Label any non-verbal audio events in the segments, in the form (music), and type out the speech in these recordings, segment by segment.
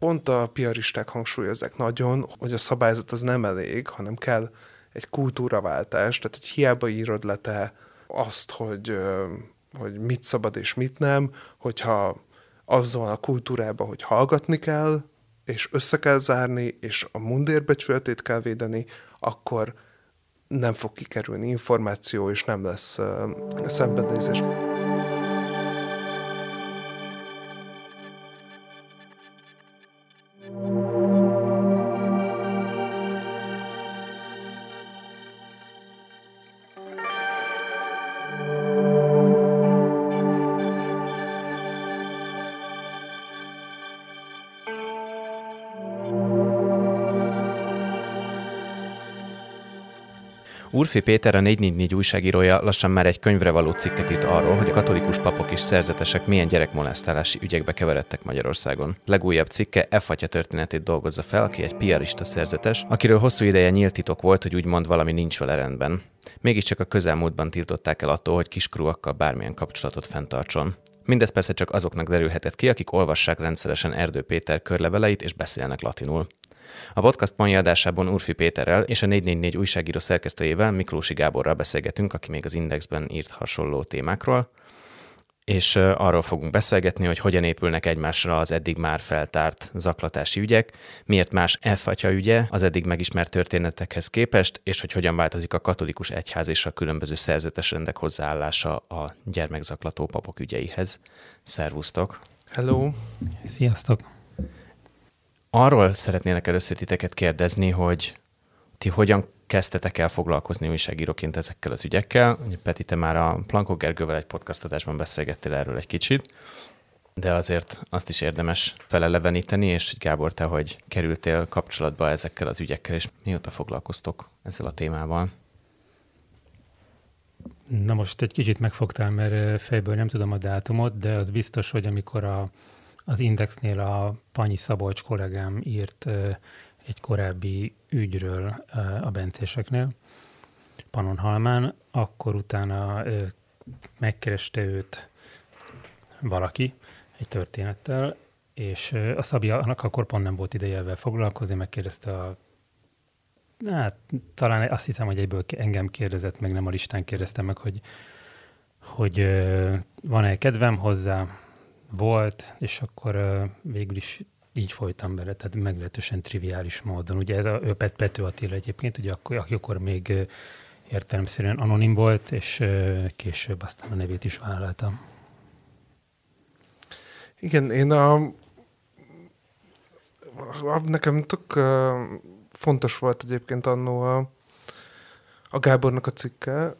pont a piaristák hangsúlyozzák nagyon, hogy a szabályzat az nem elég, hanem kell egy kultúraváltás, tehát hogy hiába írod le te azt, hogy, hogy mit szabad és mit nem, hogyha az van a kultúrában, hogy hallgatni kell, és össze kell zárni, és a mundérbecsületét kell védeni, akkor nem fog kikerülni információ, és nem lesz uh, szembenézés. Urfi Péter, a 444 újságírója lassan már egy könyvre való cikket írt arról, hogy a katolikus papok és szerzetesek milyen gyerekmolesztálási ügyekbe keveredtek Magyarországon. Legújabb cikke F atya történetét dolgozza fel, aki egy piarista szerzetes, akiről hosszú ideje nyílt titok volt, hogy úgymond valami nincs vele rendben. Mégiscsak a közelmúltban tiltották el attól, hogy kiskorúakkal bármilyen kapcsolatot fenntartson. Mindez persze csak azoknak derülhetett ki, akik olvassák rendszeresen Erdő Péter körleveleit és beszélnek latinul. A podcast mai adásában Urfi Péterrel és a 444 újságíró szerkesztőjével Miklósi Gáborral beszélgetünk, aki még az Indexben írt hasonló témákról, és arról fogunk beszélgetni, hogy hogyan épülnek egymásra az eddig már feltárt zaklatási ügyek, miért más elfatya ügye az eddig megismert történetekhez képest, és hogy hogyan változik a katolikus egyház és a különböző szerzetes rendek hozzáállása a gyermekzaklató papok ügyeihez. Szervusztok! Hello! Sziasztok! Arról szeretnélek először titeket kérdezni, hogy ti hogyan kezdtetek el foglalkozni újságíróként ezekkel az ügyekkel. Peti, te már a Plankó Gergővel egy podcastadásban beszélgettél erről egy kicsit, de azért azt is érdemes feleleveníteni, és Gábor, te hogy kerültél kapcsolatba ezekkel az ügyekkel, és mióta foglalkoztok ezzel a témával? Na most egy kicsit megfogtál, mert fejből nem tudom a dátumot, de az biztos, hogy amikor a az Indexnél a Panyi Szabolcs kollégám írt egy korábbi ügyről a bencéseknél, Panonhalmán, akkor utána megkereste őt valaki egy történettel, és a Szabi annak akkor pont nem volt ideje ezzel foglalkozni, megkérdezte a Hát talán azt hiszem, hogy egyből engem kérdezett, meg nem a listán kérdezte meg, hogy, hogy van-e kedvem hozzá, volt, és akkor végül is így folytam bele, tehát meglehetősen triviális módon. Ugye ez a Pet Pető Attila egyébként, ugye akkor, akkor még értelemszerűen anonim volt, és később aztán a nevét is vállaltam. Igen, én a, nekem tök fontos volt egyébként annó a, a Gábornak a cikke,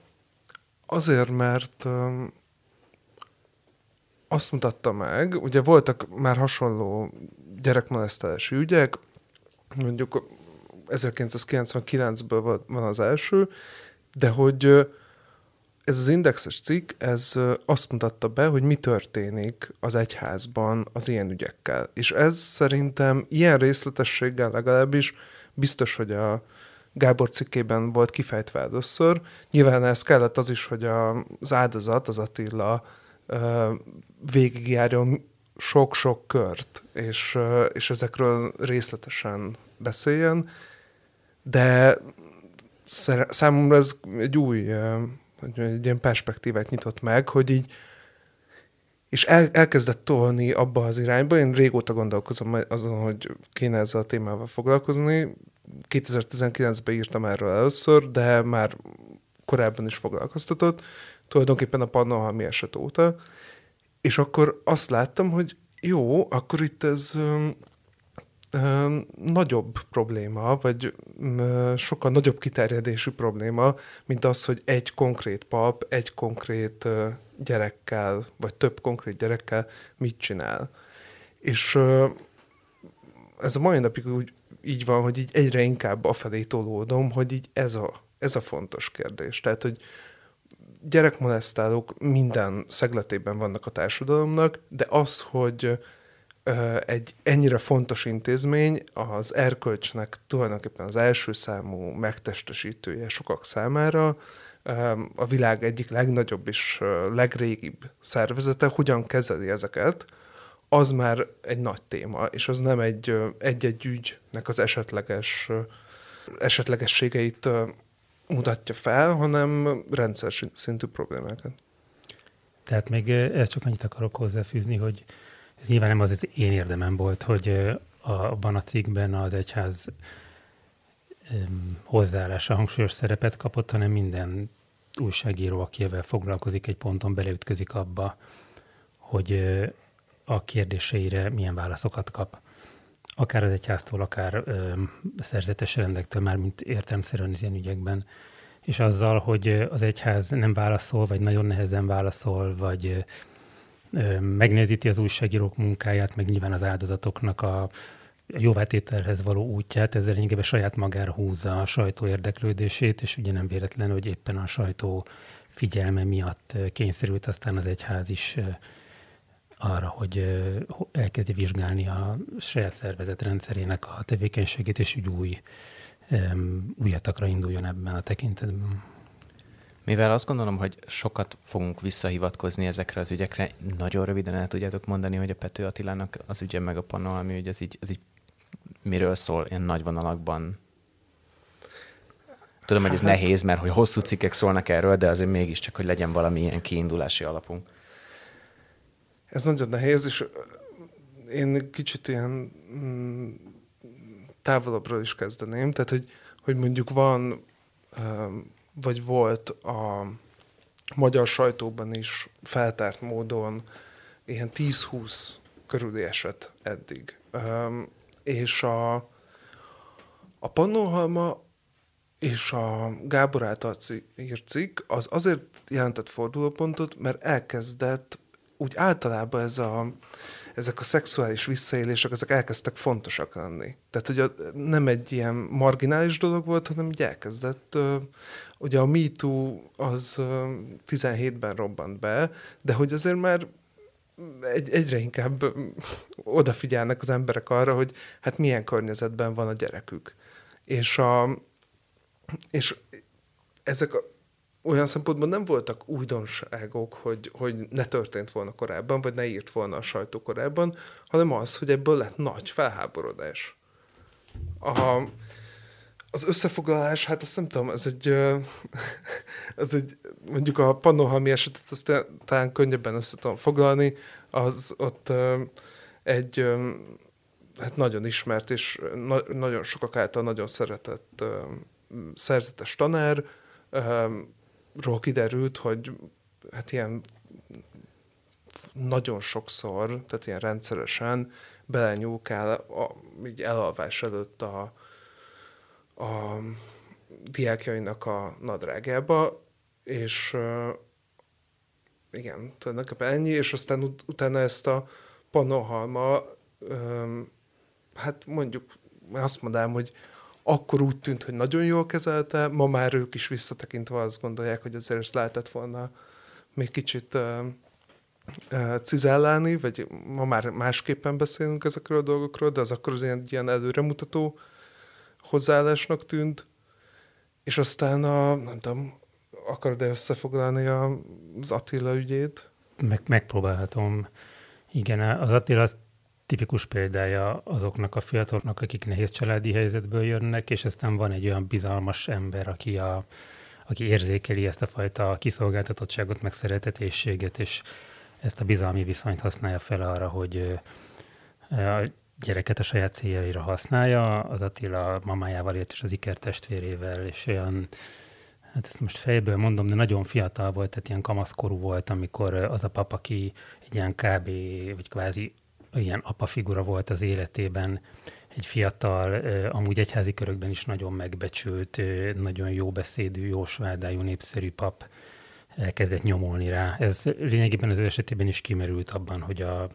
azért, mert um, azt mutatta meg, ugye voltak már hasonló gyerekmolesztálási ügyek, mondjuk 1999-ből van az első, de hogy ez az indexes cikk, ez azt mutatta be, hogy mi történik az egyházban az ilyen ügyekkel. És ez szerintem ilyen részletességgel legalábbis biztos, hogy a Gábor cikkében volt kifejtve először. Nyilván ez kellett az is, hogy az áldozat, az Attila végigjárjon sok-sok kört, és, és ezekről részletesen beszéljen, de számomra ez egy új, egy ilyen perspektívát nyitott meg, hogy így és el, elkezdett tolni abba az irányba. Én régóta gondolkozom azon, hogy kéne ezzel a témával foglalkozni. 2019-ben írtam erről először, de már korábban is foglalkoztatott, tulajdonképpen a Pannonhalmi eset óta. És akkor azt láttam, hogy jó, akkor itt ez ö, ö, nagyobb probléma, vagy ö, sokkal nagyobb kiterjedésű probléma, mint az, hogy egy konkrét pap, egy konkrét ö, gyerekkel, vagy több konkrét gyerekkel mit csinál. És ö, ez a mai napig úgy így van, hogy így egyre inkább afelé tolódom, hogy így ez a, ez a fontos kérdés. Tehát, hogy gyerekmolesztálók minden szegletében vannak a társadalomnak, de az, hogy egy ennyire fontos intézmény az erkölcsnek tulajdonképpen az első számú megtestesítője sokak számára, a világ egyik legnagyobb és legrégibb szervezete hogyan kezeli ezeket, az már egy nagy téma, és az nem egy egy-egy ügynek az esetleges esetlegességeit mutatja fel, hanem rendszer szintű problémákat. Tehát még ezt csak annyit akarok hozzáfűzni, hogy ez nyilván nem az, az én érdemem volt, hogy abban a cikkben az egyház hozzáállása hangsúlyos szerepet kapott, hanem minden újságíró, aki ezzel foglalkozik, egy ponton beleütközik abba, hogy a kérdéseire milyen válaszokat kap. Akár az egyháztól, akár ö, szerzetes rendektől, már mint értelmszerűen az ilyen ügyekben. És azzal, hogy az egyház nem válaszol, vagy nagyon nehezen válaszol, vagy ö, megnézíti az újságírók munkáját, meg nyilván az áldozatoknak a jóvátételhez való útját, ezzel inkább saját magára húzza a sajtó érdeklődését, és ugye nem véletlen, hogy éppen a sajtó figyelme miatt kényszerült aztán az egyház is arra, hogy elkezdje vizsgálni a saját szervezet rendszerének a tevékenységét, és úgy új, újatakra induljon ebben a tekintetben. Mivel azt gondolom, hogy sokat fogunk visszahivatkozni ezekre az ügyekre, nagyon röviden el tudjátok mondani, hogy a Pető Attilának az ügye meg a ami ügy, az így, az így miről szól ilyen nagy vonalakban? Tudom, hogy ez hát- nehéz, mert hogy hosszú cikkek szólnak erről, de azért mégiscsak, hogy legyen valami ilyen kiindulási alapunk. Ez nagyon nehéz, és én kicsit ilyen mm, távolabbról is kezdeném. Tehát, hogy, hogy mondjuk van, vagy volt a magyar sajtóban is feltárt módon ilyen 10-20 körüli eset eddig és a, a Pannonhalma és a Gábor által írt cikk az azért jelentett fordulópontot, mert elkezdett úgy általában ez a, ezek a szexuális visszaélések, ezek elkezdtek fontosak lenni. Tehát, hogy a, nem egy ilyen marginális dolog volt, hanem így elkezdett, ugye a MeToo az uh, 17-ben robbant be, de hogy azért már egy, egyre inkább odafigyelnek az emberek arra, hogy hát milyen környezetben van a gyerekük. És, a, és ezek a, olyan szempontból nem voltak újdonságok, hogy, hogy ne történt volna korábban, vagy ne írt volna a sajtó korábban, hanem az, hogy ebből lett nagy felháborodás. A, az összefoglalás, hát azt nem tudom, ez egy, ez (laughs) egy mondjuk a pannonhalmi esetet azt talán könnyebben össze tudom foglalni, az ott egy hát nagyon ismert és na- nagyon sokak által nagyon szeretett szerzetes tanár, ról kiderült, hogy hát ilyen nagyon sokszor, tehát ilyen rendszeresen belenyúlkál a, így elalvás előtt a, a diákjainak a nadrágába, és uh, igen, tulajdonképpen ennyi, és aztán ut- utána ezt a panohalma, um, hát mondjuk azt mondanám, hogy akkor úgy tűnt, hogy nagyon jól kezelte, ma már ők is visszatekintve azt gondolják, hogy azért ezt lehetett volna még kicsit uh, cizellálni, vagy ma már másképpen beszélünk ezekről a dolgokról, de az akkor az ilyen, ilyen előremutató hozzáállásnak tűnt, és aztán a, nem tudom, akarod-e összefoglalni az Attila ügyét? Meg, megpróbálhatom. Igen, az Attila tipikus példája azoknak a fiataloknak, akik nehéz családi helyzetből jönnek, és aztán van egy olyan bizalmas ember, aki, a, aki érzékeli ezt a fajta kiszolgáltatottságot, meg szeretetésséget, és ezt a bizalmi viszonyt használja fel arra, hogy a gyereket a saját céljaira használja. Az Attila mamájával élt, és az Iker és olyan hát ezt most fejből mondom, de nagyon fiatal volt, tehát ilyen kamaszkorú volt, amikor az a pap, aki egy ilyen kb. vagy kvázi ilyen apa figura volt az életében, egy fiatal, amúgy egyházi körökben is nagyon megbecsült, nagyon jó beszédű, jó svádájú, népszerű pap elkezdett nyomolni rá. Ez lényegében az ő esetében is kimerült abban, hogy a,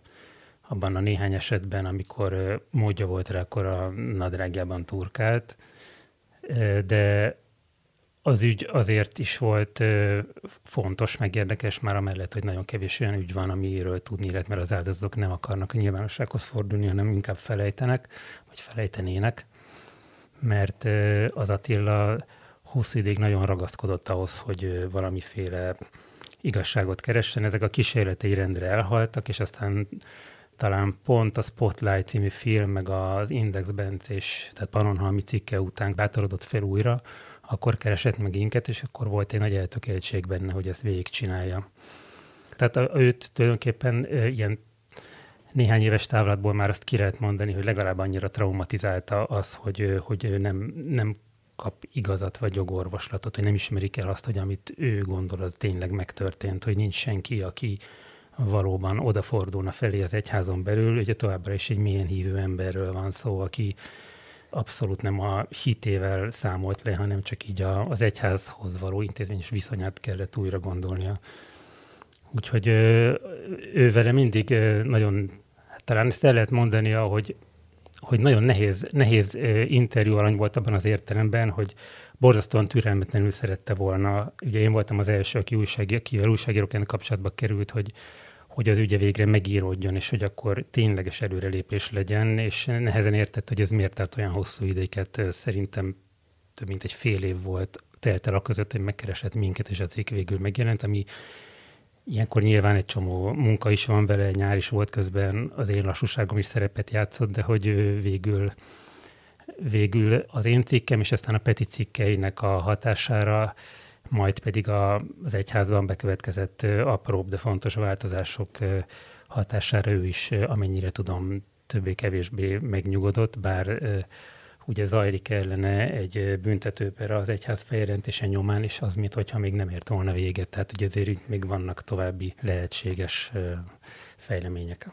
abban a néhány esetben, amikor módja volt rá, akkor a nadrágjában turkált, de az ügy azért is volt fontos, meg érdekes már amellett, hogy nagyon kevés olyan ügy van, amiről tudni lehet, mert az áldozatok nem akarnak a nyilvánossághoz fordulni, hanem inkább felejtenek, vagy felejtenének, mert az Attila hosszú ideig nagyon ragaszkodott ahhoz, hogy valamiféle igazságot keressen. Ezek a kísérletei rendre elhaltak, és aztán talán pont a Spotlight című film, meg az Index és tehát Pannonhalmi cikke után bátorodott fel újra, akkor keresett meg inket, és akkor volt egy nagy eltökéltség benne, hogy ezt végigcsinálja. Tehát őt tulajdonképpen ilyen néhány éves távlatból már azt ki lehet mondani, hogy legalább annyira traumatizálta az, hogy, hogy nem, nem kap igazat vagy jogorvoslatot, hogy nem ismerik el azt, hogy amit ő gondol, az tényleg megtörtént, hogy nincs senki, aki valóban odafordulna felé az egyházon belül. Ugye továbbra is egy milyen hívő emberről van szó, aki abszolút nem a hitével számolt le, hanem csak így a, az egyházhoz való intézményes viszonyát kellett újra gondolnia. Úgyhogy ő, ő vele mindig nagyon, hát talán ezt el lehet mondani, hogy, hogy nagyon nehéz, nehéz interjú alany volt abban az értelemben, hogy borzasztóan türelmetlenül szerette volna. Ugye én voltam az első, aki újság, akivel újságíróként kapcsolatba került, hogy hogy az ügye végre megíródjon, és hogy akkor tényleges előrelépés legyen, és nehezen értett, hogy ez miért tart olyan hosszú idéket. Szerintem több mint egy fél év volt telt el a között, hogy megkeresett minket, és a cikk végül megjelent, ami ilyenkor nyilván egy csomó munka is van vele, nyár is volt közben, az én lassúságom is szerepet játszott, de hogy végül végül az én cikkem, és aztán a Peti cikkeinek a hatására majd pedig a, az egyházban bekövetkezett apróbb, de fontos változások hatására ő is, amennyire tudom, többé-kevésbé megnyugodott, bár ugye zajlik ellene egy büntetőpere az egyház feljelentése nyomán, és az, mint hogyha még nem ért volna véget. Tehát ugye azért még vannak további lehetséges fejlemények.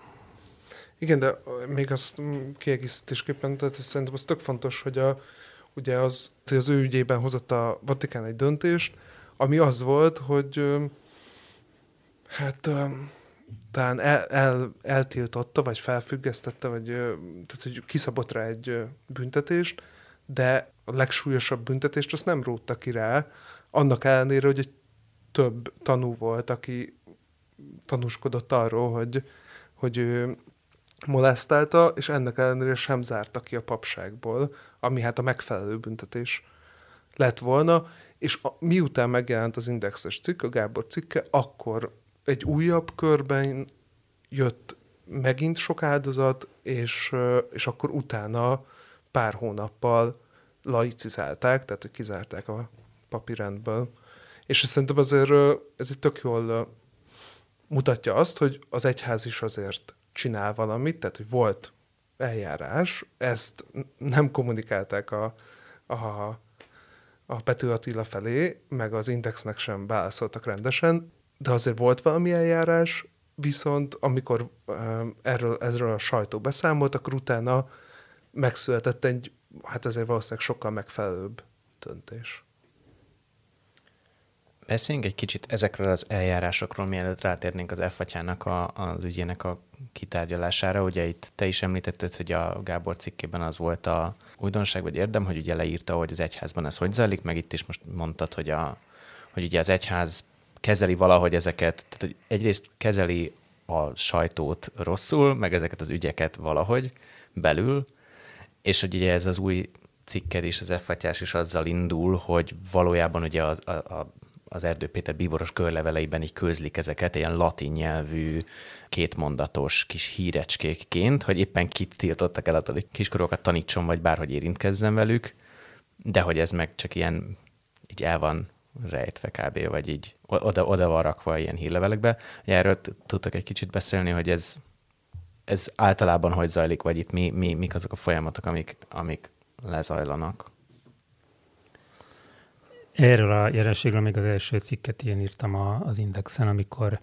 Igen, de még azt kiegészítésképpen, tehát szerintem az tök fontos, hogy a, ugye az, az ő ügyében hozott a Vatikán egy döntést, ami az volt, hogy hát talán el, el, eltiltotta, vagy felfüggesztette, vagy tehát, hogy kiszabott rá egy büntetést, de a legsúlyosabb büntetést azt nem rótta ki rá, annak ellenére, hogy egy több tanú volt, aki tanúskodott arról, hogy, hogy ő molesztálta, és ennek ellenére sem zárta ki a papságból, ami hát a megfelelő büntetés lett volna, és a, miután megjelent az indexes cikk, a Gábor cikke, akkor egy újabb körben jött megint sok áldozat, és, és akkor utána pár hónappal laicizálták, tehát hogy kizárták a papírendből. És szerintem azért ez egy tök jól mutatja azt, hogy az egyház is azért csinál valamit, tehát hogy volt eljárás, ezt nem kommunikálták a, a, a Pető Attila felé, meg az Indexnek sem válaszoltak rendesen, de azért volt valami eljárás, viszont amikor erről, erről a sajtó beszámolt, akkor utána megszületett egy, hát azért valószínűleg sokkal megfelelőbb döntés. Beszéljünk egy kicsit ezekről az eljárásokról, mielőtt rátérnénk az f a, az ügyének a kitárgyalására. Ugye itt te is említetted, hogy a Gábor cikkében az volt a újdonság vagy érdem, hogy ugye leírta, hogy az egyházban ez hogy zajlik, meg itt is most mondtad, hogy, a, hogy ugye az egyház kezeli valahogy ezeket, tehát hogy egyrészt kezeli a sajtót rosszul, meg ezeket az ügyeket valahogy belül, és hogy ugye ez az új cikked is, az f is azzal indul, hogy valójában ugye az, a, a, az Erdő Péter bíboros körleveleiben így közlik ezeket, ilyen latin nyelvű, kétmondatos kis hírecskékként, hogy éppen kit tiltottak el attól, hogy kiskorokat tanítson, vagy bárhogy érintkezzen velük, de hogy ez meg csak ilyen, így el van rejtve kb. vagy így oda, oda van rakva ilyen hírlevelekbe. Erről tudtak egy kicsit beszélni, hogy ez, ez általában hogy zajlik, vagy itt mi, mi, mik azok a folyamatok, amik, amik lezajlanak. Erről a jelenségről még az első cikket én írtam az Indexen, amikor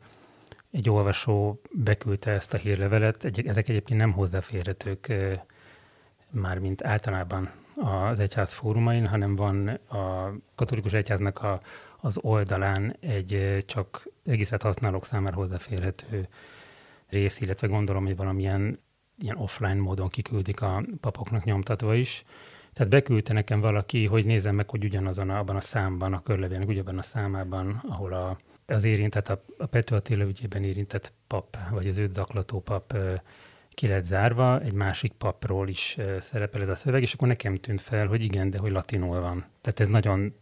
egy olvasó beküldte ezt a hírlevelet. Ezek egyébként nem hozzáférhetők már mint általában az egyház fórumain, hanem van a katolikus egyháznak a, az oldalán egy csak egészet használók számára hozzáférhető rész, illetve gondolom, hogy valamilyen ilyen offline módon kiküldik a papoknak nyomtatva is. Tehát beküldte nekem valaki, hogy nézzem meg, hogy ugyanazon abban a számban, a körlevélnek ugyanabban a számában, ahol a, az érintett, a, a Pető Attila ügyében érintett pap, vagy az őt zaklató pap ki lett zárva, egy másik papról is szerepel ez a szöveg, és akkor nekem tűnt fel, hogy igen, de hogy latinul van. Tehát ez nagyon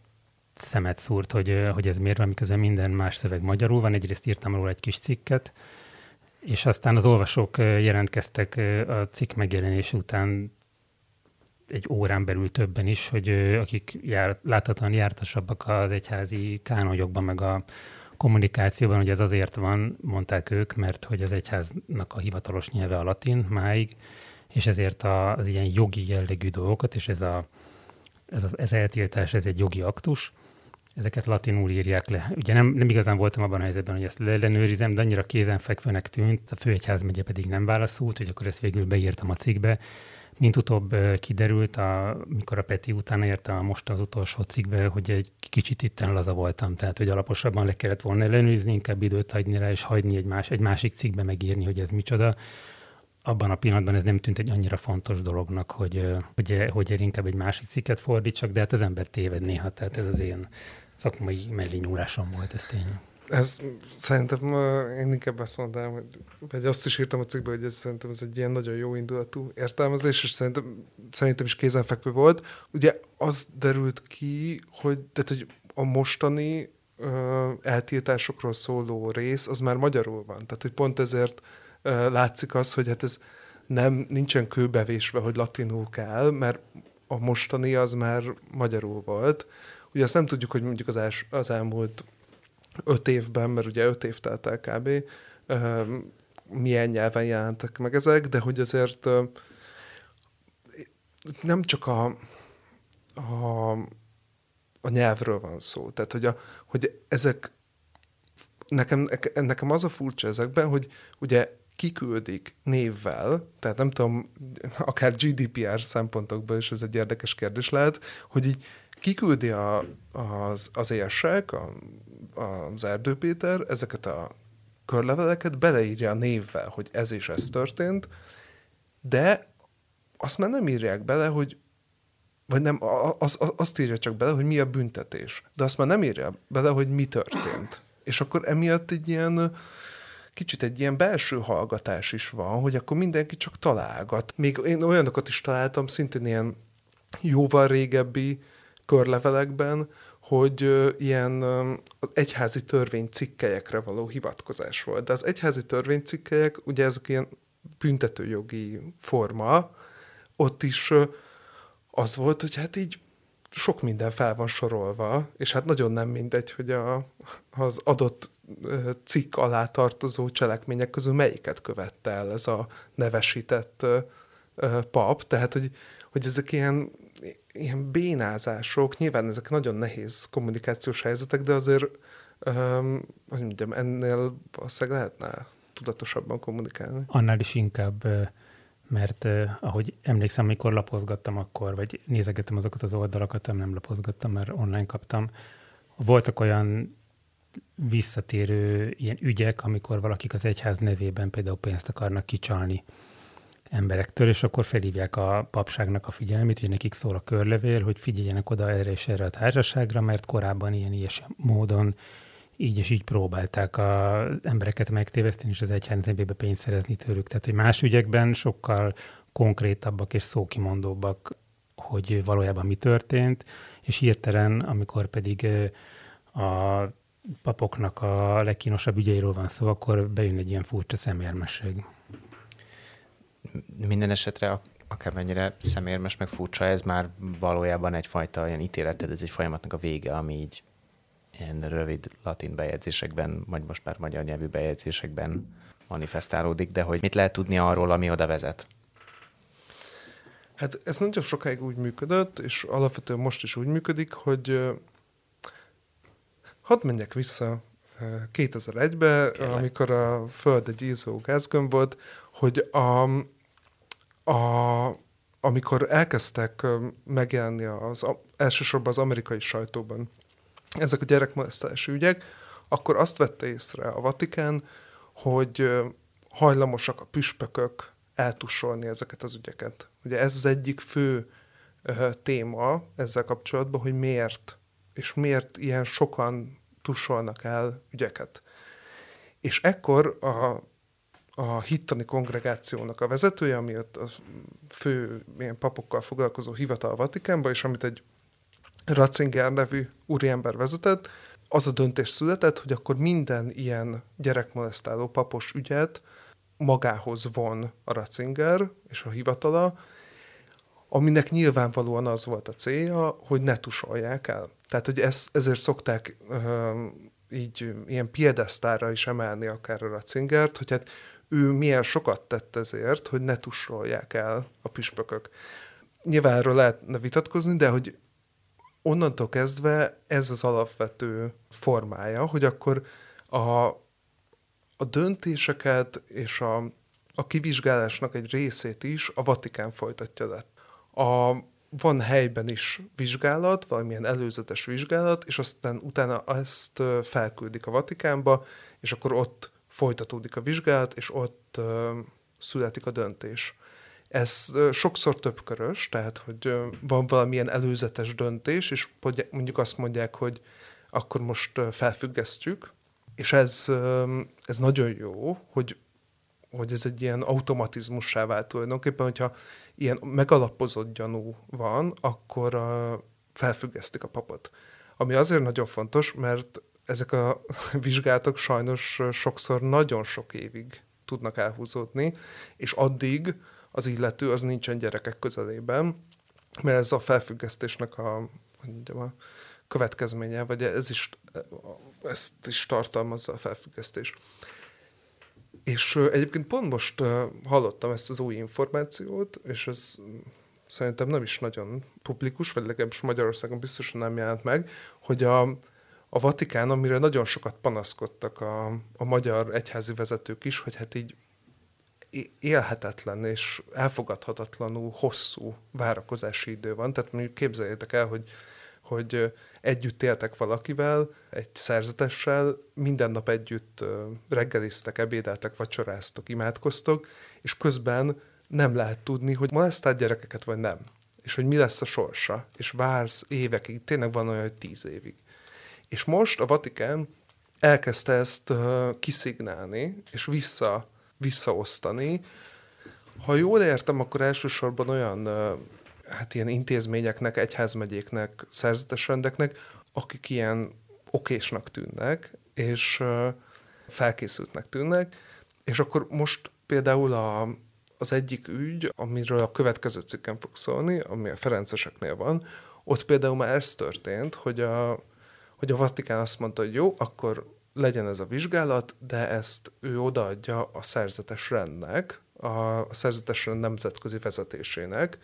szemet szúrt, hogy, hogy ez miért van, miközben minden más szöveg magyarul van. Egyrészt írtam róla egy kis cikket, és aztán az olvasók jelentkeztek a cikk megjelenése után egy órán belül többen is, hogy akik jár, láthatóan jártasabbak az egyházi kánonyokban, meg a kommunikációban, hogy ez azért van, mondták ők, mert hogy az egyháznak a hivatalos nyelve a latin máig, és ezért az ilyen jogi jellegű dolgokat, és ez a, ez, a, ez eltiltás, ez egy jogi aktus, ezeket latinul írják le. Ugye nem, nem igazán voltam abban a helyzetben, hogy ezt ellenőrizem, de annyira kézenfekvőnek tűnt, a főegyház megye pedig nem válaszolt, hogy akkor ezt végül beírtam a cikkbe. Mint utóbb kiderült, a, mikor a Peti utána érte most az utolsó cikkbe, hogy egy kicsit itten laza voltam, tehát hogy alaposabban le kellett volna ellenőrizni, inkább időt hagyni rá, és hagyni egy, más, egy másik cikkbe megírni, hogy ez micsoda abban a pillanatban ez nem tűnt egy annyira fontos dolognak, hogy, hogy, hogy inkább egy másik cikket fordítsak, de hát az ember téved néha, tehát ez az én szakmai mellényúlásom volt, ez tény. Ez szerintem én inkább azt mondanám, hogy, vagy azt is írtam a cikkben, hogy ez szerintem ez egy ilyen nagyon jó indulatú értelmezés, és szerintem, szerintem is kézenfekvő volt. Ugye az derült ki, hogy, tehát, hogy a mostani ö, eltiltásokról szóló rész, az már magyarul van. Tehát, hogy pont ezért ö, látszik az, hogy hát ez nem, nincsen kőbevésve, hogy latinul kell, mert a mostani az már magyarul volt. Ugye azt nem tudjuk, hogy mondjuk az, els, az elmúlt öt évben, mert ugye öt év telt el kb., milyen nyelven jelentek meg ezek, de hogy azért nem csak a, a, a nyelvről van szó. Tehát, hogy, a, hogy ezek nekem, nekem az a furcsa ezekben, hogy ugye kiküldik névvel, tehát nem tudom, akár GDPR szempontokból is ez egy érdekes kérdés lehet, hogy így kiküldi a, az, az érsek, a, az Erdő Péter ezeket a körleveleket, beleírja a névvel, hogy ez és ez történt, de azt már nem írják bele, hogy vagy nem, az, azt írja csak bele, hogy mi a büntetés. De azt már nem írja bele, hogy mi történt. És akkor emiatt egy ilyen, kicsit egy ilyen belső hallgatás is van, hogy akkor mindenki csak találgat. Még én olyanokat is találtam, szintén ilyen jóval régebbi körlevelekben, hogy ilyen egyházi törvénycikkelyekre való hivatkozás volt. De az egyházi törvénycikkelyek, ugye ezek ilyen büntetőjogi forma, ott is az volt, hogy hát így sok minden fel van sorolva, és hát nagyon nem mindegy, hogy a, az adott cikk alá tartozó cselekmények közül melyiket követte el ez a nevesített pap, tehát hogy, hogy ezek ilyen ilyen bénázások, nyilván ezek nagyon nehéz kommunikációs helyzetek, de azért, um, hogy mondjam, ennél valószínűleg lehetne tudatosabban kommunikálni. Annál is inkább, mert ahogy emlékszem, amikor lapozgattam akkor, vagy nézegettem azokat az oldalakat, nem, nem lapozgattam, mert online kaptam, voltak olyan visszatérő ilyen ügyek, amikor valakik az egyház nevében például pénzt akarnak kicsalni emberektől, és akkor felhívják a papságnak a figyelmét, hogy nekik szól a körlevél, hogy figyeljenek oda erre és erre a társaságra, mert korábban ilyen ilyes módon így és így próbálták az embereket megtéveszteni, és az egyház nevébe pénzt szerezni tőlük. Tehát, hogy más ügyekben sokkal konkrétabbak és szókimondóbbak, hogy valójában mi történt, és hirtelen, amikor pedig a papoknak a legkínosabb ügyeiről van szó, akkor bejön egy ilyen furcsa szemérmesség minden esetre akármennyire szemérmes, meg furcsa, ez már valójában egyfajta ilyen ítéleted, ez egy folyamatnak a vége, ami így ilyen rövid latin bejegyzésekben, vagy most már magyar nyelvű bejegyzésekben manifestálódik, de hogy mit lehet tudni arról, ami oda vezet? Hát ez nagyon sokáig úgy működött, és alapvetően most is úgy működik, hogy hadd menjek vissza 2001-be, Kérlek. amikor a Föld egy ízó gázgömb volt, hogy a, a, amikor elkezdtek megjelenni az, elsősorban az amerikai sajtóban ezek a gyerekmolesztálási ügyek, akkor azt vette észre a Vatikán, hogy hajlamosak a püspökök eltussolni ezeket az ügyeket. Ugye ez az egyik fő téma ezzel kapcsolatban, hogy miért, és miért ilyen sokan tussolnak el ügyeket. És ekkor a a hittani kongregációnak a vezetője, ami ott a fő ilyen papokkal foglalkozó hivatal Vatikánban, és amit egy Ratzinger nevű úriember vezetett, az a döntés született, hogy akkor minden ilyen gyerekmolesztáló papos ügyet magához von a Ratzinger és a hivatala, aminek nyilvánvalóan az volt a célja, hogy ne tusolják el. Tehát, hogy ez, ezért szokták uh, így ilyen piedesztára is emelni akár a Ratzingert, hogy hát ő milyen sokat tett ezért, hogy ne tusolják el a püspökök. Nyilván erről lehetne vitatkozni, de hogy onnantól kezdve ez az alapvető formája, hogy akkor a, a döntéseket és a, a kivizsgálásnak egy részét is a Vatikán folytatja le. A, van helyben is vizsgálat, valamilyen előzetes vizsgálat, és aztán utána ezt felküldik a Vatikánba, és akkor ott folytatódik a vizsgálat, és ott születik a döntés. Ez sokszor többkörös, tehát hogy van valamilyen előzetes döntés, és mondjuk azt mondják, hogy akkor most felfüggesztjük, és ez, ez nagyon jó, hogy, hogy ez egy ilyen automatizmussá vált tulajdonképpen, hogyha ilyen megalapozott gyanú van, akkor felfüggesztik a papot. Ami azért nagyon fontos, mert ezek a (laughs) vizsgálatok sajnos sokszor nagyon sok évig tudnak elhúzódni, és addig az illető az nincsen gyerekek közelében, mert ez a felfüggesztésnek a, mondjam, a következménye, vagy ez is, ezt is tartalmazza a felfüggesztés. És egyébként pont most hallottam ezt az új információt, és ez szerintem nem is nagyon publikus, vagy legalábbis Magyarországon biztosan nem jelent meg, hogy a, a Vatikán, amire nagyon sokat panaszkodtak a, a magyar egyházi vezetők is, hogy hát így élhetetlen és elfogadhatatlanul hosszú várakozási idő van. Tehát mondjuk képzeljétek el, hogy, hogy együtt éltek valakivel, egy szerzetessel, minden nap együtt reggeliztek, ebédeltek, vacsoráztok, imádkoztok, és közben nem lehet tudni, hogy molesztált gyerekeket vagy nem, és hogy mi lesz a sorsa, és vársz évekig, tényleg van olyan, hogy tíz évig. És most a Vatikán elkezdte ezt kiszignálni, és vissza, visszaosztani. Ha jól értem, akkor elsősorban olyan hát ilyen intézményeknek, egyházmegyéknek, szerzetes rendeknek, akik ilyen okésnak tűnnek, és felkészültnek tűnnek, és akkor most például a, az egyik ügy, amiről a következő cikken fog szólni, ami a Ferenceseknél van, ott például már ez történt, hogy a, hogy a Vatikán azt mondta, hogy jó, akkor legyen ez a vizsgálat, de ezt ő odaadja a szerzetes rendnek, a szerzetes rend nemzetközi vezetésének,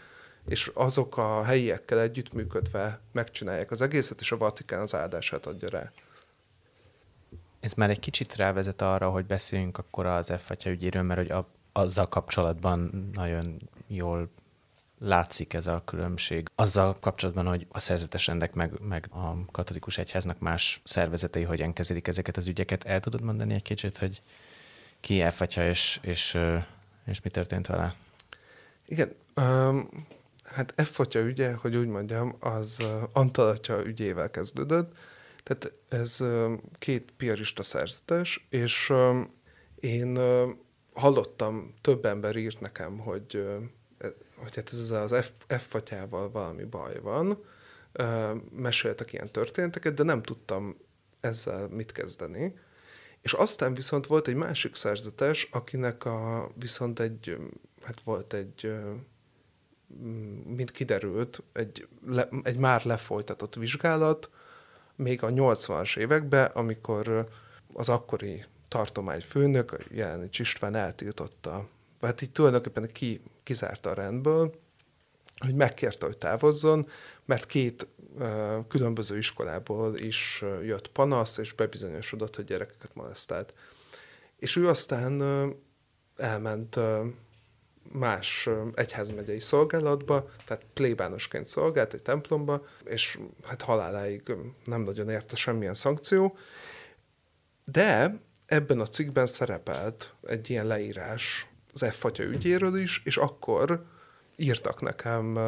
és azok a helyiekkel együttműködve megcsinálják az egészet, és a Vatikán az áldását adja rá. Ez már egy kicsit rávezet arra, hogy beszéljünk akkor az f ügyéről, mert hogy a, azzal kapcsolatban nagyon jól látszik ez a különbség. Azzal kapcsolatban, hogy a szerzetes rendek meg, meg a katolikus egyháznak más szervezetei hogyan kezelik ezeket az ügyeket, el tudod mondani egy kicsit, hogy ki elfatja, és, és, és mi történt vele? Igen, um, hát F-fatya ügye, hogy úgy mondjam, az uh, Antalatja ügyével kezdődött, tehát ez két piarista szerzetes, és én hallottam, több ember írt nekem, hogy hogy hát ez az F, F-fatyával valami baj van, meséltek ilyen történeteket, de nem tudtam ezzel mit kezdeni. És aztán viszont volt egy másik szerzetes, akinek a, viszont egy, hát volt egy, mint kiderült, egy, le, egy már lefolytatott vizsgálat, még a 80-as években, amikor az akkori tartományfőnök, Jelenics István eltiltotta hát így tulajdonképpen ki, kizárta a rendből, hogy megkérte, hogy távozzon, mert két különböző iskolából is jött panasz, és bebizonyosodott, hogy gyerekeket molesztált. És ő aztán uh, elment más egyházmegyei szolgálatba, tehát plébánosként szolgált egy templomba, és hát haláláig nem nagyon érte semmilyen szankció, de ebben a cikkben szerepelt egy ilyen leírás az F-fatya ügyéről is, és akkor írtak nekem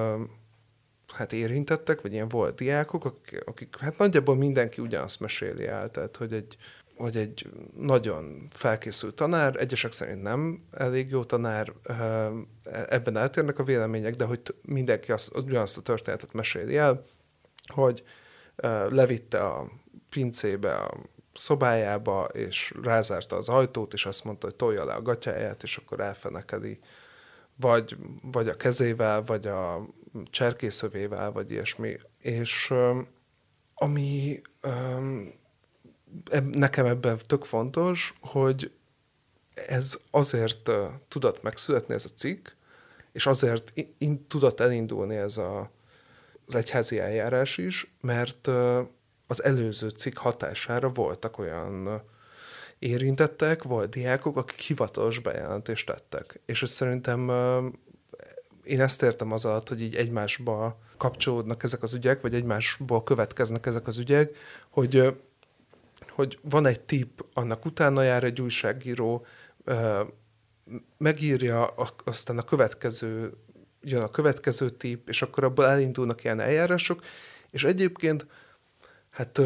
hát érintettek, vagy ilyen volt diákok, akik, akik hát nagyjából mindenki ugyanazt meséli el, tehát hogy egy, hogy egy nagyon felkészült tanár, egyesek szerint nem elég jó tanár, ebben eltérnek a vélemények, de hogy mindenki azt, ugyanazt a történetet meséli el, hogy levitte a pincébe a szobájába, és rázárta az ajtót, és azt mondta, hogy tolja le a gatyáját, és akkor elfenekeli vagy, vagy a kezével, vagy a cserkészövével, vagy ilyesmi. És ami nekem ebben tök fontos, hogy ez azért tudott megszületni ez a cikk, és azért in, tudott elindulni ez a, az egyházi eljárás is, mert az előző cikk hatására voltak olyan érintettek, volt diákok, akik hivatalos bejelentést tettek. És ez szerintem én ezt értem az alatt, hogy így egymásba kapcsolódnak ezek az ügyek, vagy egymásból következnek ezek az ügyek, hogy, hogy van egy tip, annak utána jár egy újságíró, megírja, aztán a következő, jön a következő tip, és akkor abból elindulnak ilyen eljárások, és egyébként, hát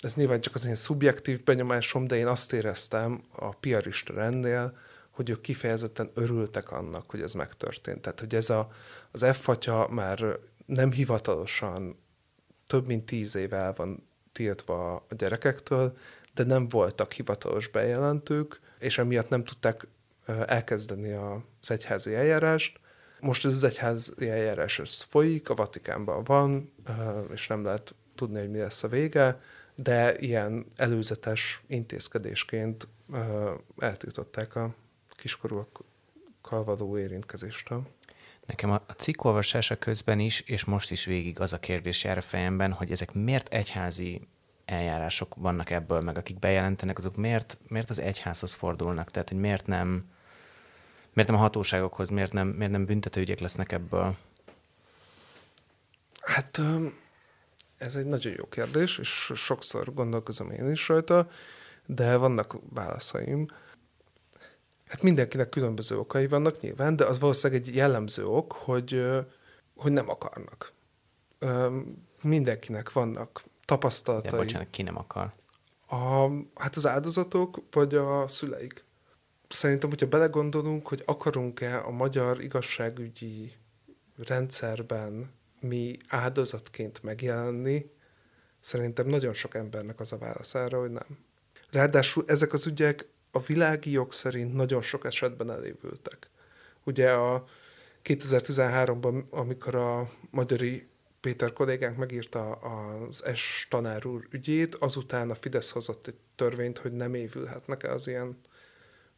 ez nyilván csak az én szubjektív benyomásom, de én azt éreztem a piarista rendnél, hogy ők kifejezetten örültek annak, hogy ez megtörtént. Tehát, hogy ez a, az F-fatya már nem hivatalosan több mint tíz éve el van tiltva a gyerekektől, de nem voltak hivatalos bejelentők, és emiatt nem tudták elkezdeni az egyházi eljárást. Most ez az egyházi eljárás ez folyik, a Vatikánban van, és nem lehet tudni, hogy mi lesz a vége, de ilyen előzetes intézkedésként eltiltották a kiskorúakkal való érintkezéstől. Nekem a cikk olvasása közben is, és most is végig az a kérdés jár a fejemben, hogy ezek miért egyházi eljárások vannak ebből, meg akik bejelentenek, azok miért, miért az egyházhoz fordulnak? Tehát, hogy miért nem, miért nem a hatóságokhoz, miért nem, miért nem büntetőügyek lesznek ebből? Hát ez egy nagyon jó kérdés, és sokszor gondolkozom én is rajta, de vannak válaszaim. Hát mindenkinek különböző okai vannak nyilván, de az valószínűleg egy jellemző ok, hogy, hogy nem akarnak. Mindenkinek vannak tapasztalatai. Ja, bocsánat, ki nem akar? A, hát az áldozatok, vagy a szüleik. Szerintem, hogyha belegondolunk, hogy akarunk-e a magyar igazságügyi rendszerben mi áldozatként megjelenni, szerintem nagyon sok embernek az a válaszára, hogy nem. Ráadásul ezek az ügyek a világi jog szerint nagyon sok esetben elévültek. Ugye a 2013-ban, amikor a magyari Péter kollégánk megírta az S tanár úr ügyét, azután a Fidesz hozott egy törvényt, hogy nem évülhetnek el az ilyen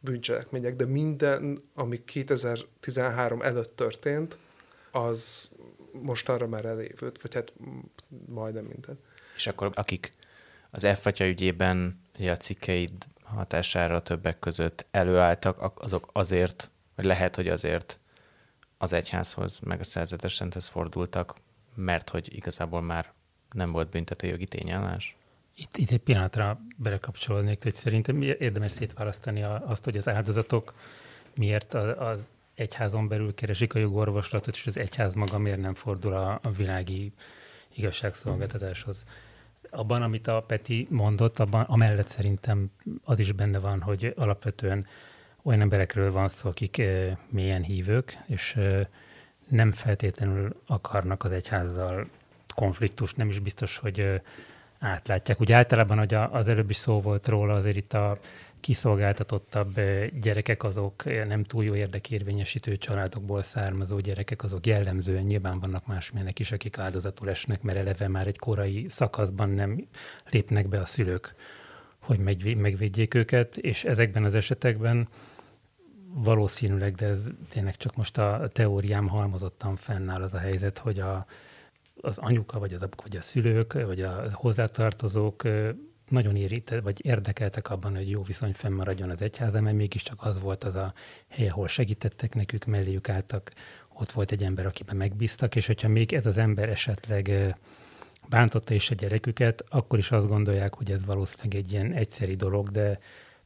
bűncselekmények, de minden, ami 2013 előtt történt, az most arra már elévült, vagy hát majdnem minden. És akkor akik az F ügyében a cikkeid hatására többek között előálltak, azok azért, vagy lehet, hogy azért az egyházhoz, meg a szerzetes rendhez fordultak, mert hogy igazából már nem volt büntetőjogi tényállás? Itt, itt egy pillanatra belekapcsolódnék, hogy szerintem érdemes szétválasztani azt, hogy az áldozatok miért az egyházon belül keresik a jogorvoslatot, és az egyház maga miért nem fordul a, a világi igazságszolgáltatáshoz. Abban, amit a Peti mondott, abban amellett szerintem az is benne van, hogy alapvetően olyan emberekről van szó, akik e, mélyen hívők, és e, nem feltétlenül akarnak az egyházzal konfliktust, nem is biztos, hogy e, átlátják. Ugye általában, hogy az előbb is szó volt róla, azért itt a kiszolgáltatottabb eh, gyerekek azok eh, nem túl jó érdekérvényesítő családokból származó gyerekek, azok jellemzően nyilván vannak másmilyenek is, akik áldozatul esnek, mert eleve már egy korai szakaszban nem lépnek be a szülők, hogy megvédjék őket, és ezekben az esetekben valószínűleg, de ez tényleg csak most a teóriám halmozottan fennáll az a helyzet, hogy a, az anyuka, vagy az apuk, vagy a szülők, vagy a hozzátartozók eh, nagyon érített, vagy érdekeltek abban, hogy jó viszony fennmaradjon az egyház, mert mégiscsak az volt az a hely, ahol segítettek nekük, melléjük álltak, ott volt egy ember, akiben megbíztak, és hogyha még ez az ember esetleg bántotta is a gyereküket, akkor is azt gondolják, hogy ez valószínűleg egy ilyen egyszeri dolog, de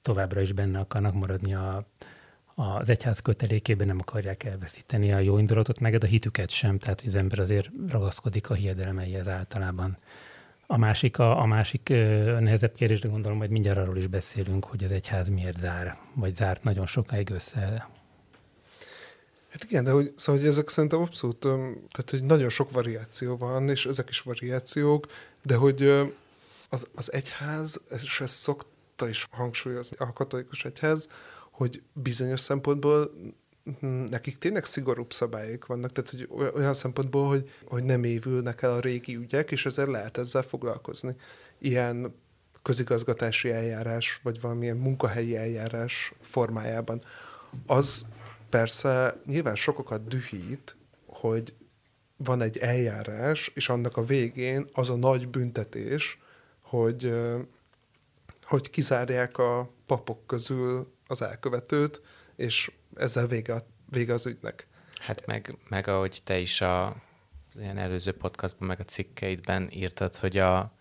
továbbra is benne akarnak maradni a, az egyház kötelékében, nem akarják elveszíteni a jó indulatot, meg a hitüket sem, tehát az ember azért ragaszkodik a hiedelmeihez általában. A másik, a, a másik a nehezebb kérdés, de gondolom, hogy mindjárt arról is beszélünk, hogy az egyház miért zár, vagy zárt nagyon sokáig össze. Hát igen, de hogy, szóval, hogy ezek szerintem abszolút, tehát hogy nagyon sok variáció van, és ezek is variációk, de hogy az, az egyház, és ezt szokta is hangsúlyozni a katolikus egyház, hogy bizonyos szempontból nekik tényleg szigorúbb szabályok vannak, tehát hogy olyan szempontból, hogy, hogy nem évülnek el a régi ügyek, és ezzel lehet ezzel foglalkozni. Ilyen közigazgatási eljárás, vagy valamilyen munkahelyi eljárás formájában. Az persze nyilván sokakat dühít, hogy van egy eljárás, és annak a végén az a nagy büntetés, hogy, hogy kizárják a papok közül az elkövetőt, és ezzel vége, vége az ügynek. Hát meg, meg ahogy te is a, az ilyen előző podcastban, meg a cikkeidben írtad, hogy, a,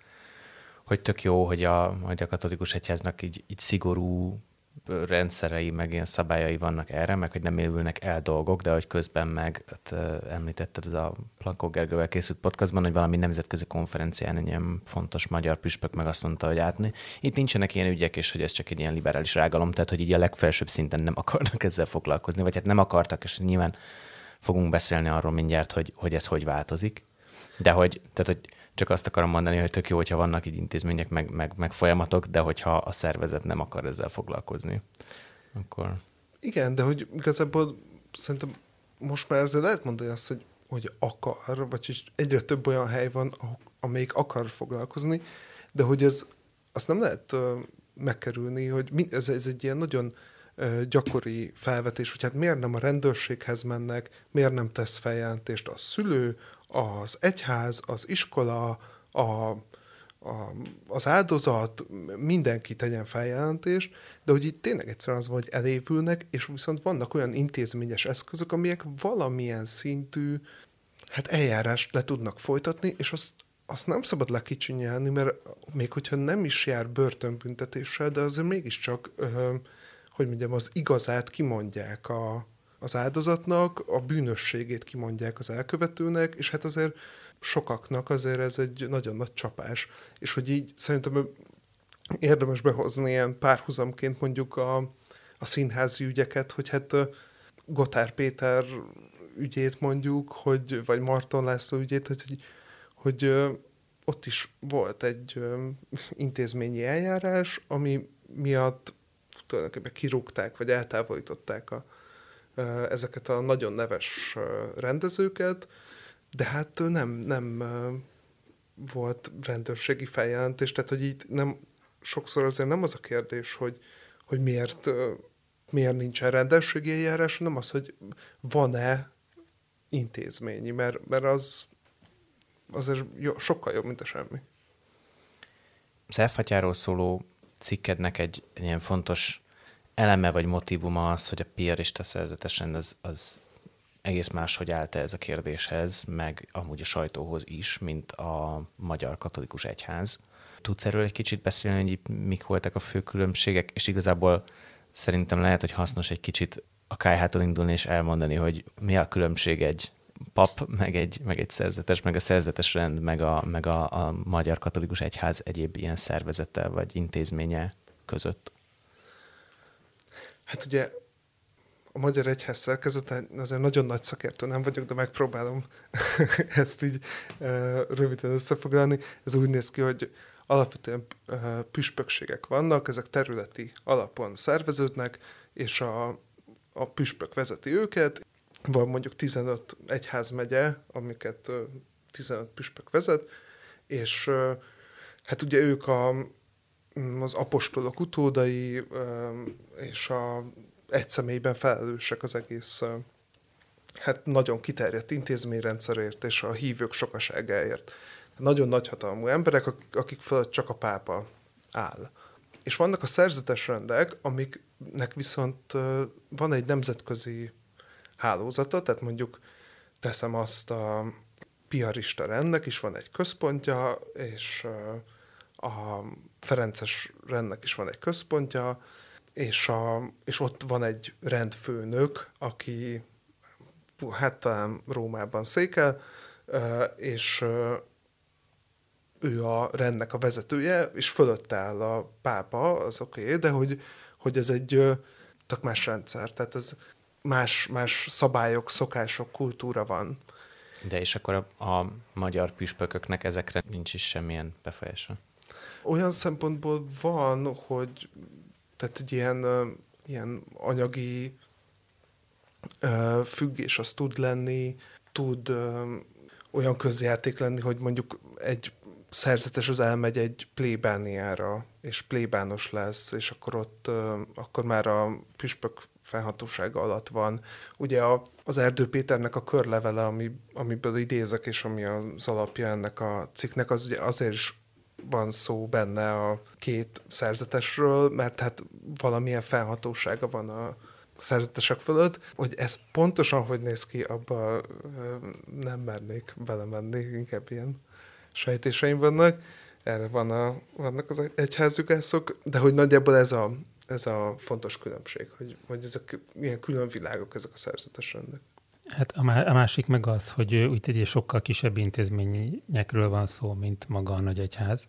hogy tök jó, hogy a, hogy a katolikus egyháznak így, így szigorú rendszerei, meg ilyen szabályai vannak erre, meg hogy nem élülnek el dolgok, de hogy közben meg, hát, említetted ez a Plankó Gergővel készült podcastban, hogy valami nemzetközi konferencián egy ilyen fontos magyar püspök meg azt mondta, hogy átni. Itt nincsenek ilyen ügyek, és hogy ez csak egy ilyen liberális rágalom, tehát hogy így a legfelsőbb szinten nem akarnak (laughs) ezzel foglalkozni, vagy hát nem akartak, és nyilván fogunk beszélni arról mindjárt, hogy, hogy ez hogy változik. De hogy, tehát, hogy csak azt akarom mondani, hogy tök jó, hogyha vannak így intézmények, meg, meg, meg folyamatok, de hogyha a szervezet nem akar ezzel foglalkozni, akkor... Igen, de hogy igazából szerintem most már ezzel lehet mondani azt, hogy, hogy akar, vagy hogy egyre több olyan hely van, amelyik akar foglalkozni, de hogy ez azt nem lehet megkerülni, hogy ez, ez egy ilyen nagyon gyakori felvetés, hogy hát miért nem a rendőrséghez mennek, miért nem tesz feljelentést a szülő, az egyház, az iskola, a, a, az áldozat, mindenki tegyen feljelentést, de hogy itt tényleg egyszerűen az van, hogy elévülnek, és viszont vannak olyan intézményes eszközök, amelyek valamilyen szintű hát eljárást le tudnak folytatni, és azt, azt nem szabad lekicsinyelni, mert még hogyha nem is jár börtönbüntetéssel, de azért mégiscsak, hogy mondjam, az igazát kimondják a, az áldozatnak, a bűnösségét kimondják az elkövetőnek, és hát azért sokaknak azért ez egy nagyon nagy csapás. És hogy így szerintem érdemes behozni ilyen párhuzamként mondjuk a, a színházi ügyeket, hogy hát Gotár Péter ügyét mondjuk, hogy, vagy Marton László ügyét, hogy, hogy, hogy ott is volt egy intézményi eljárás, ami miatt tulajdonképpen kirúgták, vagy eltávolították a, ezeket a nagyon neves rendezőket, de hát nem, nem volt rendőrségi feljelentés, tehát hogy így nem, sokszor azért nem az a kérdés, hogy, hogy miért, miért nincsen rendőrségi eljárás, hanem az, hogy van-e intézményi, mert, mert az azért jó, sokkal jobb, mint a semmi. Az elfatyáról szóló cikkednek egy, ilyen fontos eleme vagy motivuma az, hogy a piarista szerzetesen az, az egész máshogy állt ez a kérdéshez, meg amúgy a sajtóhoz is, mint a magyar katolikus egyház. Tudsz erről egy kicsit beszélni, hogy mik voltak a fő különbségek, és igazából szerintem lehet, hogy hasznos egy kicsit a kájhától indulni és elmondani, hogy mi a különbség egy pap, meg egy, meg egy szerzetes, meg a szerzetes rend, meg a, meg a, a magyar katolikus egyház egyéb ilyen szervezete vagy intézménye között. Hát ugye a Magyar Egyház szerkezete, azért nagyon nagy szakértő nem vagyok, de megpróbálom (laughs) ezt így röviden összefoglalni. Ez úgy néz ki, hogy alapvetően püspökségek vannak, ezek területi alapon szerveződnek, és a, a püspök vezeti őket. Van mondjuk 15 egyházmegye, amiket 15 püspök vezet, és hát ugye ők a, az apostolok utódai és a egy személyben felelősek az egész hát nagyon kiterjedt intézményrendszerért és a hívők sokaságáért. Nagyon nagyhatalmú emberek, akik fölött csak a pápa áll. És vannak a szerzetes rendek, amiknek viszont van egy nemzetközi hálózata, tehát mondjuk teszem azt a piarista rendnek is van egy központja, és a Ferences rendnek is van egy központja, és, a, és ott van egy rendfőnök, aki hát talán Rómában székel, és ő a rendnek a vezetője, és fölött áll a pápa, az oké, okay, de hogy, hogy ez egy tök más rendszer, tehát ez más, más szabályok, szokások, kultúra van. De és akkor a, a magyar püspököknek ezekre nincs is semmilyen befolyása? Olyan szempontból van, hogy tehát hogy ilyen, ilyen anyagi függés az tud lenni, tud olyan közjáték lenni, hogy mondjuk egy szerzetes az elmegy egy plébániára, és plébános lesz, és akkor ott akkor már a püspök felhatósága alatt van. Ugye a, az Erdő Péternek a körlevele, ami, amiből idézek, és ami az alapja ennek a cikknek, az ugye azért is van szó benne a két szerzetesről, mert hát valamilyen felhatósága van a szerzetesek fölött, hogy ez pontosan hogy néz ki, abba nem mernék belemenni, inkább ilyen sejtéseim vannak. Erre van a, vannak az egyházjugászok, de hogy nagyjából ez a, ez a fontos különbség, hogy, hogy ezek ilyen külön világok, ezek a szerzetes rendek. Hát a, másik meg az, hogy úgy egy sokkal kisebb intézményekről van szó, mint maga a nagy egyház,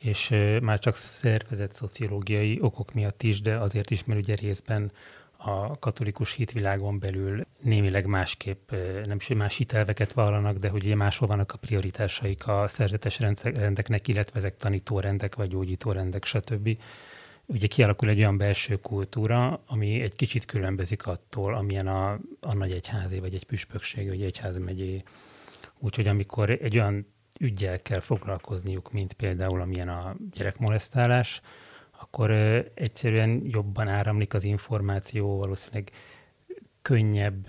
és már csak szervezett szociológiai okok miatt is, de azért is, mert ugye részben a katolikus hitvilágon belül némileg másképp, nem is más hitelveket vallanak, de hogy ugye máshol vannak a prioritásaik a szerzetes rendeknek, illetve ezek tanítórendek, vagy gyógyítórendek, stb ugye kialakul egy olyan belső kultúra, ami egy kicsit különbözik attól, amilyen a, a nagy egyházé, vagy egy püspökség, vagy egy egyházmegyé. Úgyhogy amikor egy olyan ügyel kell foglalkozniuk, mint például amilyen a gyerekmolesztálás, akkor egyszerűen jobban áramlik az információ, valószínűleg könnyebb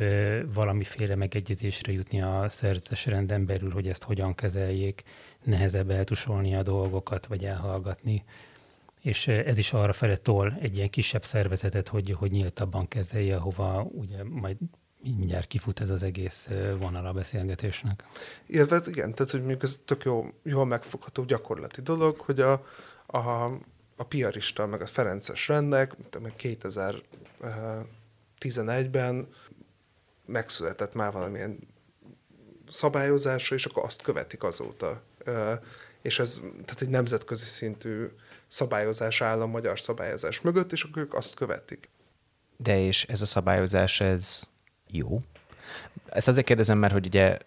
valamiféle megegyezésre jutni a szerzetes renden belül, hogy ezt hogyan kezeljék, nehezebb eltusolni a dolgokat, vagy elhallgatni és ez is arra fele tol egy ilyen kisebb szervezetet, hogy, hogy nyíltabban kezelje, hova ugye majd mindjárt kifut ez az egész vonal a beszélgetésnek. Illetve igen, tehát hogy mondjuk ez tök jó, jól megfogható gyakorlati dolog, hogy a, a, a piarista, meg a Ferences rendnek 2011-ben megszületett már valamilyen szabályozása, és akkor azt követik azóta. És ez tehát egy nemzetközi szintű szabályozás áll a magyar szabályozás mögött, és akkor ők azt követik. De és ez a szabályozás, ez jó? Ezt azért kérdezem, mert hogy ugye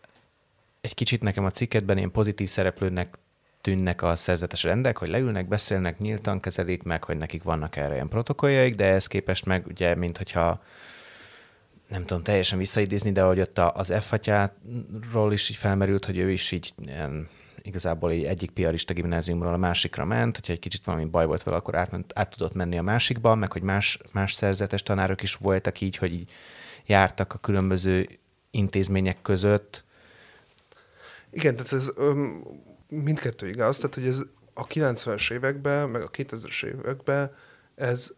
egy kicsit nekem a cikketben én pozitív szereplőnek tűnnek a szerzetes rendek, hogy leülnek, beszélnek, nyíltan kezelik meg, hogy nekik vannak erre ilyen protokolljaik, de ez képest meg ugye, mint hogyha nem tudom teljesen visszaidézni, de hogy ott az f is így felmerült, hogy ő is így ilyen igazából egy egyik piarista gimnáziumról a másikra ment, hogyha egy kicsit valami baj volt vele, akkor átment, át tudott menni a másikba, meg hogy más, más szerzetes tanárok is voltak így, hogy így jártak a különböző intézmények között. Igen, tehát ez öm, mindkettő igaz, tehát hogy ez a 90-es években, meg a 2000-es években ez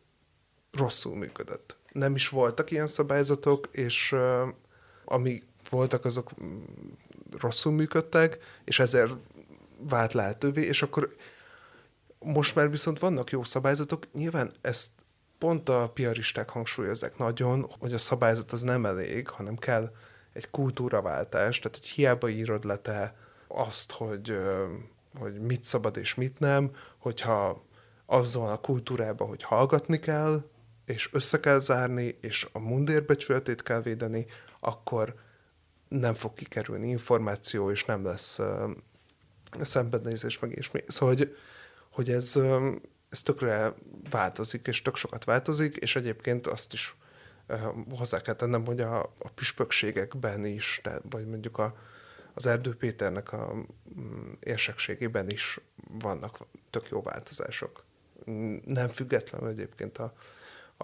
rosszul működött. Nem is voltak ilyen szabályzatok, és uh, ami voltak, azok rosszul működtek, és ezért vált lehetővé, és akkor most már viszont vannak jó szabályzatok, nyilván ezt pont a piaristák hangsúlyozzák nagyon, hogy a szabályzat az nem elég, hanem kell egy kultúraváltás, tehát hogy hiába írod le te azt, hogy, hogy mit szabad és mit nem, hogyha az van a kultúrában, hogy hallgatni kell, és össze kell zárni, és a mundérbecsületét kell védeni, akkor nem fog kikerülni információ, és nem lesz szembenézés, meg és. Szóval, hogy, hogy ez, ez tökre változik, és tök sokat változik, és egyébként azt is hozzá kell tennem, hogy a, a püspökségekben is, tehát, vagy mondjuk a, az Erdő Péternek a érsekségében is vannak tök jó változások. Nem függetlenül egyébként a,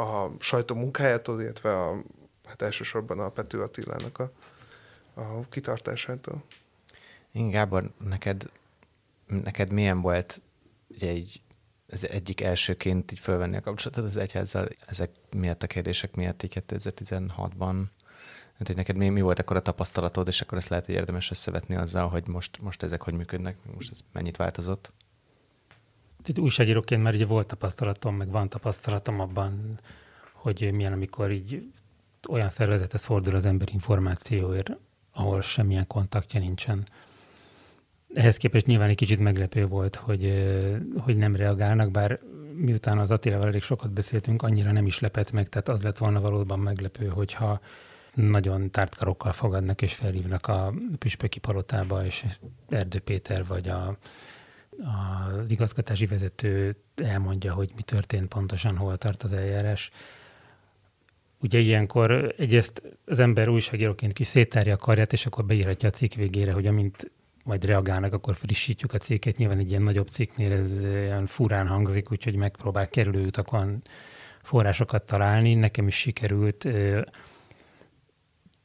a sajtó munkájától, illetve a, hát elsősorban a Pető Attilának a, a kitartásától. Igen, Gábor, neked, neked milyen volt ugye egy, az egyik elsőként így fölvenni a kapcsolatot az egyházzal, ezek miatt a kérdések miatt így 2016-ban? Hát, hogy neked mi, mi volt akkor a tapasztalatod, és akkor ezt lehet, hogy érdemes összevetni azzal, hogy most, most ezek hogy működnek, most ez mennyit változott? Itt újságíróként már ugye volt tapasztalatom, meg van tapasztalatom abban, hogy milyen, amikor így olyan szervezethez fordul az ember információért, ahol semmilyen kontaktja nincsen. Ehhez képest nyilván egy kicsit meglepő volt, hogy, hogy nem reagálnak, bár miután az Attilával elég sokat beszéltünk, annyira nem is lepett meg, tehát az lett volna valóban meglepő, hogyha nagyon tártkarokkal fogadnak és felhívnak a püspöki palotába, és Erdő Péter vagy a az igazgatási vezető elmondja, hogy mi történt pontosan, hol tart az eljárás. Ugye ilyenkor egyrészt az ember újságíróként kis széttárja a karját, és akkor beírhatja a cikk végére, hogy amint majd reagálnak, akkor frissítjük a cikket. Nyilván egy ilyen nagyobb cikknél ez olyan furán hangzik, úgyhogy megpróbál kerülő utakon forrásokat találni. Nekem is sikerült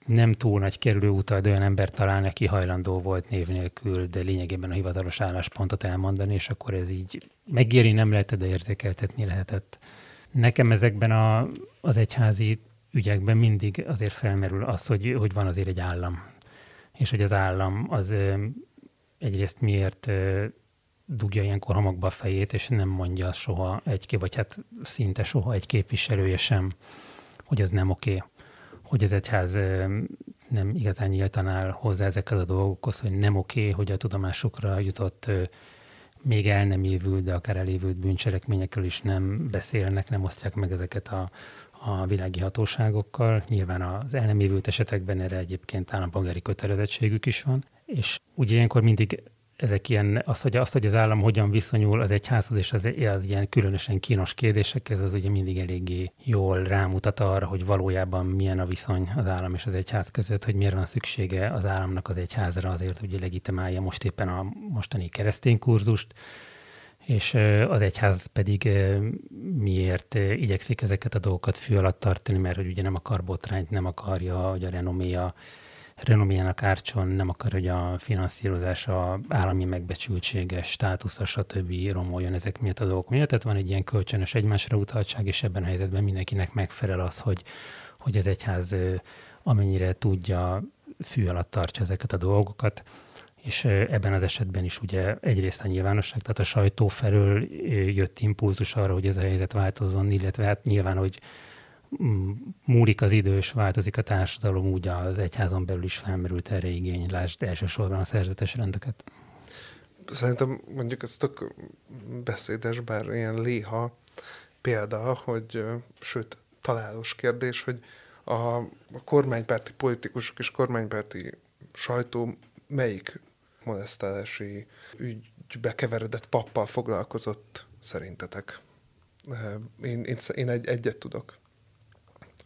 nem túl nagy kerülőútal, de olyan ember találni, aki hajlandó volt név nélkül, de lényegében a hivatalos álláspontot elmondani, és akkor ez így megéri, nem lehetett, de érzékeltetni lehetett. Nekem ezekben a, az egyházi ügyekben mindig azért felmerül az, hogy, hogy van azért egy állam, és hogy az állam az egyrészt miért dugja ilyenkor homokba a fejét, és nem mondja soha egy, vagy hát szinte soha egy képviselője sem, hogy ez nem oké. Hogy az egyház nem igazán nyíltan áll hozzá ezekhez a dolgokhoz, hogy nem oké, okay, hogy a tudomásukra jutott még el nem évült, de akár elévült bűncselekményekről is nem beszélnek, nem osztják meg ezeket a, a világi hatóságokkal. Nyilván az el nem évült esetekben erre egyébként állampolgári kötelezettségük is van. És ugye ilyenkor mindig ezek ilyen, az, hogy, az, hogy az állam hogyan viszonyul az egyházhoz, és az, az ilyen különösen kínos kérdésekhez, az ugye mindig eléggé jól rámutat arra, hogy valójában milyen a viszony az állam és az egyház között, hogy miért van szüksége az államnak az egyházra azért, hogy legitimálja most éppen a mostani keresztény kurzust, és az egyház pedig miért igyekszik ezeket a dolgokat fű alatt tartani, mert hogy ugye nem akar botrányt, nem akarja, hogy a renoméja renoméjának árcson, nem akar, hogy a finanszírozása, állami megbecsültsége, státusza, stb. romoljon ezek miatt a dolgok miatt. Tehát van egy ilyen kölcsönös egymásra utaltság, és ebben a helyzetben mindenkinek megfelel az, hogy, hogy az egyház amennyire tudja, fű alatt tartsa ezeket a dolgokat és ebben az esetben is ugye egyrészt a nyilvánosság, tehát a sajtó felől jött impulzus arra, hogy ez a helyzet változzon, illetve hát nyilván, hogy múlik az idő, és változik a társadalom, úgy az egyházon belül is felmerült erre igény, lásd elsősorban a szerzetes rendeket. Szerintem mondjuk ez tök beszédes, bár ilyen léha példa, hogy sőt, találós kérdés, hogy a, a kormánypárti politikusok és kormánypárti sajtó melyik molesztálási ügybe keveredett pappal foglalkozott szerintetek? Én, én, én egy, egyet tudok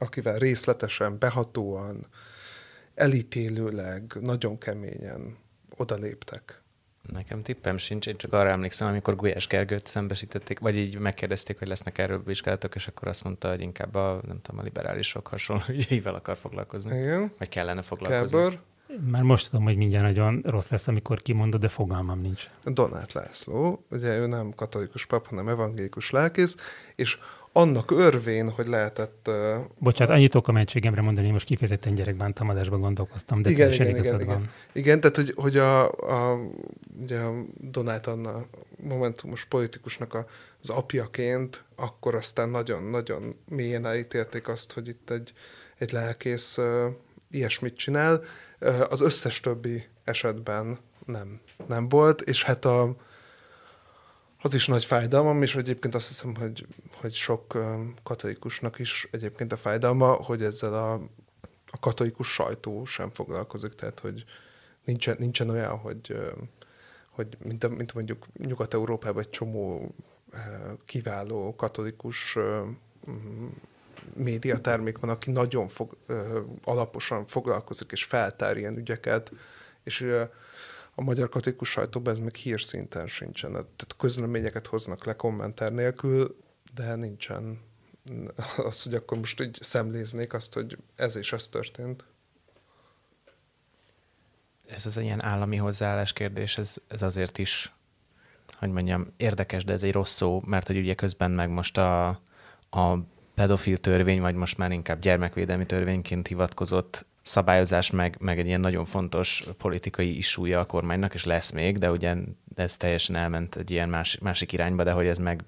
akivel részletesen, behatóan, elítélőleg, nagyon keményen odaléptek. Nekem tippem sincs, én csak arra emlékszem, amikor Gulyás Gergőt szembesítették, vagy így megkérdezték, hogy lesznek erről vizsgálatok, és akkor azt mondta, hogy inkább a, nem tudom, a liberálisok hasonló (laughs) ügyeivel akar foglalkozni. Igen. Vagy kellene foglalkozni. Kábor. Már most tudom, hogy mindjárt nagyon rossz lesz, amikor kimondod, de fogalmam nincs. Donát László, ugye ő nem katolikus pap, hanem evangélikus lelkész, és annak örvén, hogy lehetett... Uh, Bocsánat, annyit a mentségemre mondani, most kifejezetten gyerekbántamadásban gondolkoztam, de igen, igen, igen, igen. van. Igen, tehát hogy, hogy a, a, ugye a Donát Anna momentumos politikusnak a, az apjaként, akkor aztán nagyon-nagyon mélyen elítélték azt, hogy itt egy, egy lelkész uh, ilyesmit csinál. Uh, az összes többi esetben nem, nem volt, és hát a, az is nagy fájdalmam, és egyébként azt hiszem, hogy, hogy sok katolikusnak is egyébként a fájdalma, hogy ezzel a, a katolikus sajtó sem foglalkozik, tehát hogy nincsen, nincsen olyan, hogy, hogy mint, mint mondjuk Nyugat-Európában egy csomó kiváló katolikus médiatermék van, aki nagyon fog, alaposan foglalkozik és feltár ilyen ügyeket, és a magyar katolikus sajtóban ez meg hírszinten sincsen. Tehát közleményeket hoznak le kommentár nélkül, de nincsen az, hogy akkor most így szemléznék azt, hogy ez és ez történt. Ez az ilyen állami hozzáállás kérdés, ez, ez azért is, hogy mondjam, érdekes, de ez egy rossz szó, mert hogy ugye közben meg most a, a pedofil törvény, vagy most már inkább gyermekvédelmi törvényként hivatkozott szabályozás, meg, meg egy ilyen nagyon fontos politikai isúja a kormánynak, és lesz még, de ugye ez teljesen elment egy ilyen más, másik irányba, de hogy ez meg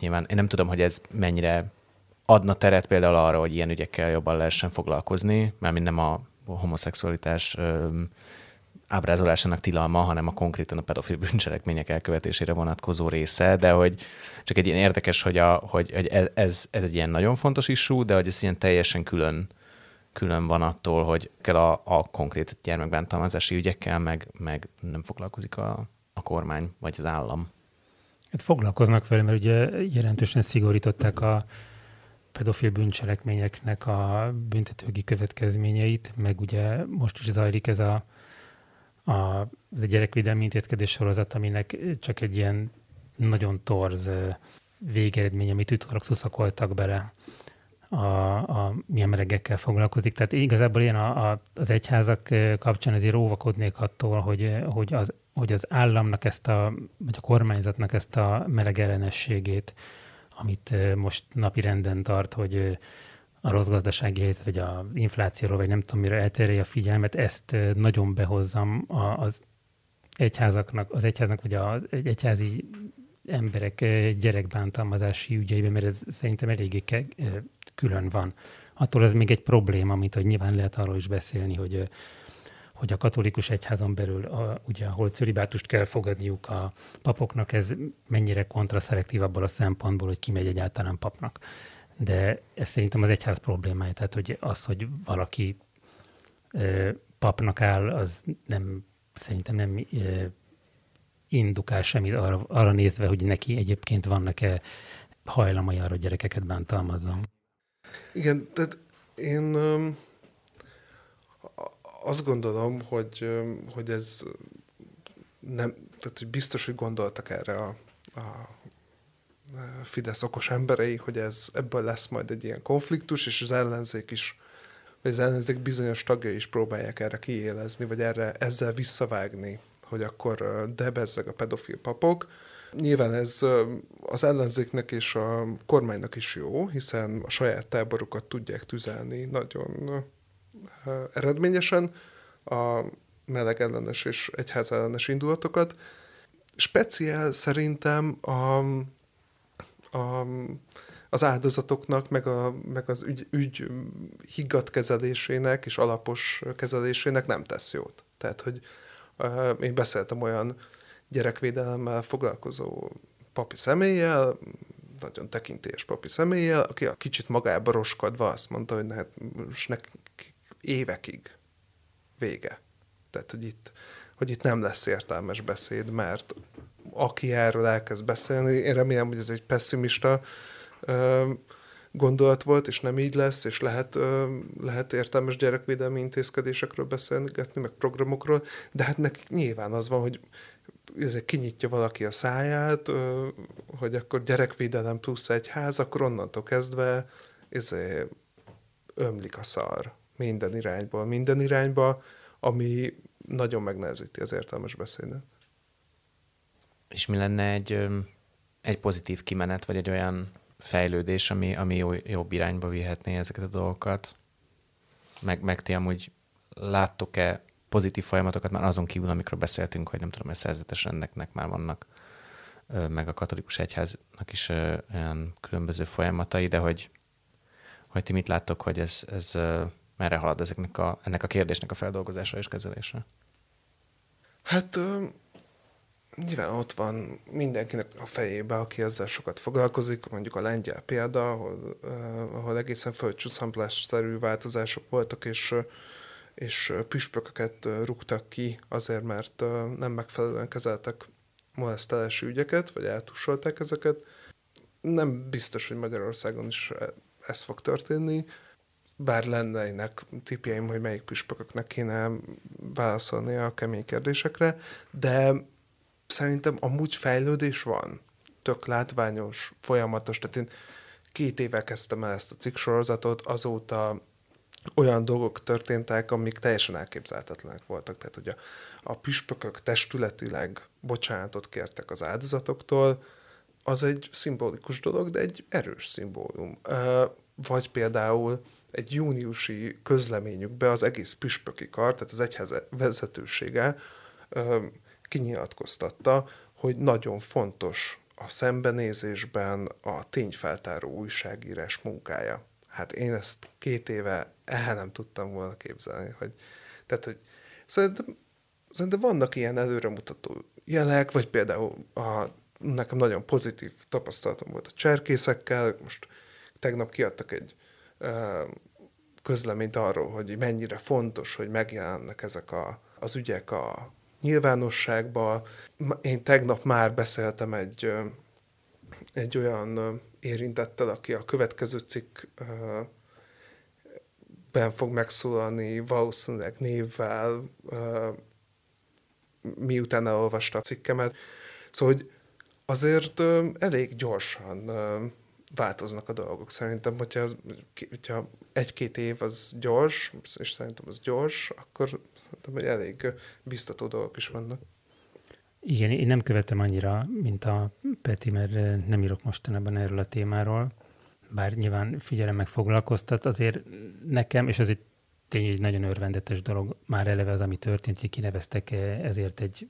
nyilván én nem tudom, hogy ez mennyire adna teret például arra, hogy ilyen ügyekkel jobban lehessen foglalkozni, mert nem a homoszexualitás ö, ábrázolásának tilalma, hanem a konkrétan a pedofil bűncselekmények elkövetésére vonatkozó része, de hogy csak egy ilyen érdekes, hogy, a, hogy, hogy ez, ez egy ilyen nagyon fontos isú, de hogy ez ilyen teljesen külön külön van attól, hogy kell a, a konkrét gyermekbántalmazási ügyekkel, meg, meg nem foglalkozik a, a kormány vagy az állam? Hát foglalkoznak vele, mert ugye jelentősen szigorították a pedofil bűncselekményeknek a büntetőgi következményeit, meg ugye most is zajlik ez a, a, az a gyerekvédelmi intézkedés sorozat, aminek csak egy ilyen nagyon torz végeredmény, amit utólag szuszakoltak bele a, a milyen melegekkel foglalkozik. Tehát igazából én a, a, az egyházak kapcsán azért óvakodnék attól, hogy, hogy, az, hogy az államnak ezt a, vagy a kormányzatnak ezt a meleg ellenességét, amit most napi renden tart, hogy a rossz gazdasági helyzet, vagy a inflációról, vagy nem tudom mire elterje a figyelmet, ezt nagyon behozzam az egyházaknak, az egyháznak, vagy az egyházi emberek gyerekbántalmazási ügyeiben, mert ez szerintem eléggé külön van. Attól ez még egy probléma, amit hogy nyilván lehet arról is beszélni, hogy hogy a katolikus egyházon belül, a, ugye, ahol cölibátust kell fogadniuk a papoknak, ez mennyire kontraszelektív abból a szempontból, hogy kimegy egyáltalán papnak. De ez szerintem az egyház problémája, tehát hogy az, hogy valaki ö, papnak áll, az nem, szerintem nem ö, indukál semmit arra, arra nézve, hogy neki egyébként vannak-e hajlamai arra, hogy gyerekeket bántalmazzon. Igen, tehát én azt gondolom, hogy, hogy ez nem, tehát hogy biztos, hogy gondoltak erre a, a Fidesz okos emberei, hogy ez ebből lesz majd egy ilyen konfliktus, és az ellenzék is, vagy az ellenzék bizonyos tagjai is próbálják erre kiélezni, vagy erre ezzel visszavágni, hogy akkor debezzeg a pedofil papok. Nyilván ez az ellenzéknek és a kormánynak is jó, hiszen a saját táborukat tudják tüzelni nagyon eredményesen a meleg ellenes és egyház ellenes indulatokat. Speciál szerintem a, a, az áldozatoknak, meg, a, meg az ügy, ügy higgadt kezelésének és alapos kezelésének nem tesz jót. Tehát, hogy én beszéltem olyan gyerekvédelemmel foglalkozó papi személlyel, nagyon tekintélyes papi személlyel, aki a kicsit magába roskadva azt mondta, hogy ne, most nek, évekig vége. Tehát, hogy itt, hogy itt nem lesz értelmes beszéd, mert aki erről elkezd beszélni, én remélem, hogy ez egy pessimista ö, gondolat volt, és nem így lesz, és lehet, ö, lehet értelmes gyerekvédelmi intézkedésekről beszélgetni, meg programokról, de hát nekik nyilván az van, hogy kinyitja valaki a száját, hogy akkor gyerekvédelem plusz egy ház, akkor onnantól kezdve ezért ömlik a szar minden irányból, minden irányba, ami nagyon megnehezíti az értelmes beszédet. És mi lenne egy, egy pozitív kimenet, vagy egy olyan fejlődés, ami, ami jó, jobb irányba vihetné ezeket a dolgokat? Meg, meg ti amúgy láttok-e pozitív folyamatokat már azon kívül, amikről beszéltünk, hogy nem tudom, hogy szerzetes rendeknek már vannak, meg a katolikus egyháznak is olyan különböző folyamatai, de hogy, hogy ti mit láttok, hogy ez, ez merre halad ezeknek a, ennek a kérdésnek a feldolgozása és kezelése? Hát nyilván ott van mindenkinek a fejébe, aki ezzel sokat foglalkozik, mondjuk a lengyel példa, ahol, ahol egészen földcsúszhamplásszerű változások voltak, és, és püspököket rúgtak ki azért, mert nem megfelelően kezeltek molesztálási ügyeket, vagy eltussolták ezeket. Nem biztos, hogy Magyarországon is ez fog történni bár lennének tipjeim, hogy melyik püspököknek kéne válaszolni a kemény kérdésekre, de szerintem amúgy fejlődés van. Tök látványos, folyamatos. Tehát én két éve kezdtem el ezt a cikk sorozatot, azóta olyan dolgok történtek, amik teljesen elképzelhetetlenek voltak. Tehát, hogy a, a püspökök testületileg bocsánatot kértek az áldozatoktól, az egy szimbolikus dolog, de egy erős szimbólum. Vagy például egy júniusi közleményükbe az egész püspöki kar, tehát az egyház vezetősége kinyilatkoztatta, hogy nagyon fontos a szembenézésben a tényfeltáró újságírás munkája. Hát én ezt két éve el nem tudtam volna képzelni, hogy, tehát, hogy szerintem, szerintem vannak ilyen előremutató jelek, vagy például a, nekem nagyon pozitív tapasztalatom volt a cserkészekkel, most tegnap kiadtak egy közleményt arról, hogy mennyire fontos, hogy megjelennek ezek a, az ügyek a nyilvánosságba. Én tegnap már beszéltem egy, egy olyan érintettel, aki a következő cikkben fog megszólalni, valószínűleg névvel, miután elolvasta a cikkemet. Szóval, hogy azért elég gyorsan változnak a dolgok. Szerintem, hogyha, hogyha egy-két év az gyors, és szerintem az gyors, akkor szerintem hogy elég biztató dolgok is vannak. Igen, én nem követem annyira, mint a Peti, mert nem írok mostanában erről a témáról, bár nyilván figyelem meg foglalkoztat, azért nekem, és ez egy tényleg egy nagyon örvendetes dolog, már eleve az, ami történt, hogy kineveztek ezért egy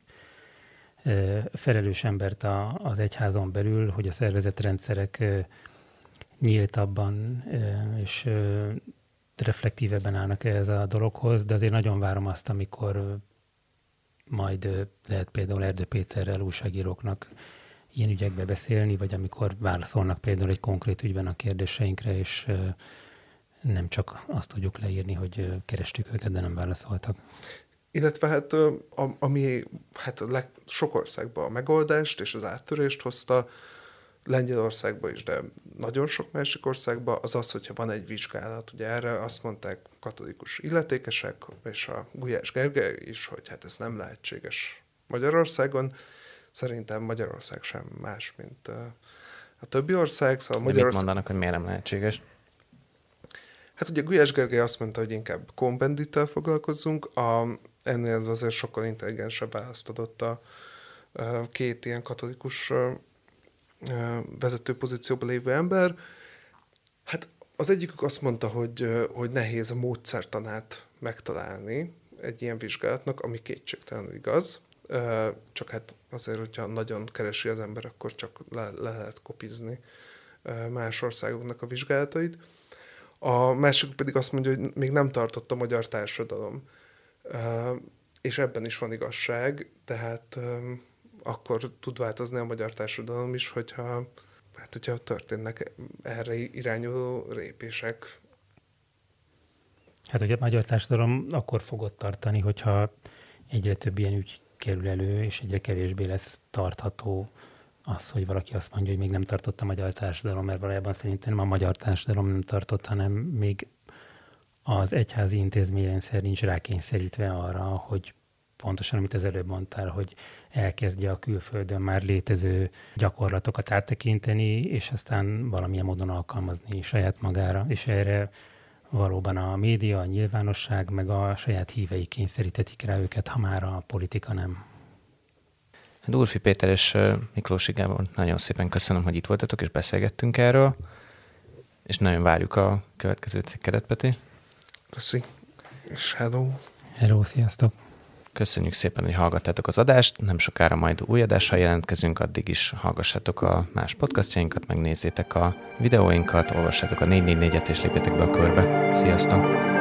felelős embert az egyházon belül, hogy a szervezetrendszerek nyíltabban és reflektívebben állnak ehhez a dologhoz, de azért nagyon várom azt, amikor majd lehet például Erdő Péterrel újságíróknak ilyen ügyekbe beszélni, vagy amikor válaszolnak például egy konkrét ügyben a kérdéseinkre, és nem csak azt tudjuk leírni, hogy kerestük őket, de nem válaszoltak. Illetve hát ami hát leg, sok országban a megoldást és az áttörést hozta, Lengyelországban is, de nagyon sok másik országban, az az, hogyha van egy vizsgálat. Ugye erre azt mondták katolikus illetékesek, és a Gulyás Gergely is, hogy hát ez nem lehetséges Magyarországon. Szerintem Magyarország sem más, mint a többi ország. Szóval Magyarország... mit mondanak, hogy miért nem lehetséges? Hát ugye Gulyás Gergely azt mondta, hogy inkább kombendittel foglalkozzunk, a, ennél azért sokkal intelligensebb választ adott a, a két ilyen katolikus vezető pozícióban lévő ember. Hát az egyikük azt mondta, hogy, hogy nehéz a módszertanát megtalálni egy ilyen vizsgálatnak, ami kétségtelenül igaz. Csak hát azért, hogyha nagyon keresi az ember, akkor csak le, le lehet kopizni más országoknak a vizsgálatait. A másik pedig azt mondja, hogy még nem tartott a magyar társadalom. És ebben is van igazság, tehát akkor tud változni a magyar társadalom is, hogyha, hát, hogyha történnek erre irányuló répések. Hát ugye a magyar társadalom akkor fogott tartani, hogyha egyre több ilyen ügy kerül elő, és egyre kevésbé lesz tartható az, hogy valaki azt mondja, hogy még nem tartott a magyar társadalom, mert valójában szerintem a magyar társadalom nem tartott, hanem még az egyházi intézményrendszer nincs rákényszerítve arra, hogy pontosan, amit az előbb mondtál, hogy elkezdje a külföldön már létező gyakorlatokat áttekinteni, és aztán valamilyen módon alkalmazni saját magára, és erre valóban a média, a nyilvánosság, meg a saját hívei kényszerítetik rá őket, ha már a politika nem. Durfi Péter és Miklós Gábor, nagyon szépen köszönöm, hogy itt voltatok, és beszélgettünk erről, és nagyon várjuk a következő cikkedet, Peti. Köszi, és hello. Hello, sziasztok. Köszönjük szépen, hogy hallgattátok az adást. Nem sokára majd új adással jelentkezünk, addig is hallgassátok a más podcastjainkat, megnézzétek a videóinkat, olvassátok a 444-et és lépjetek be a körbe. Sziasztok!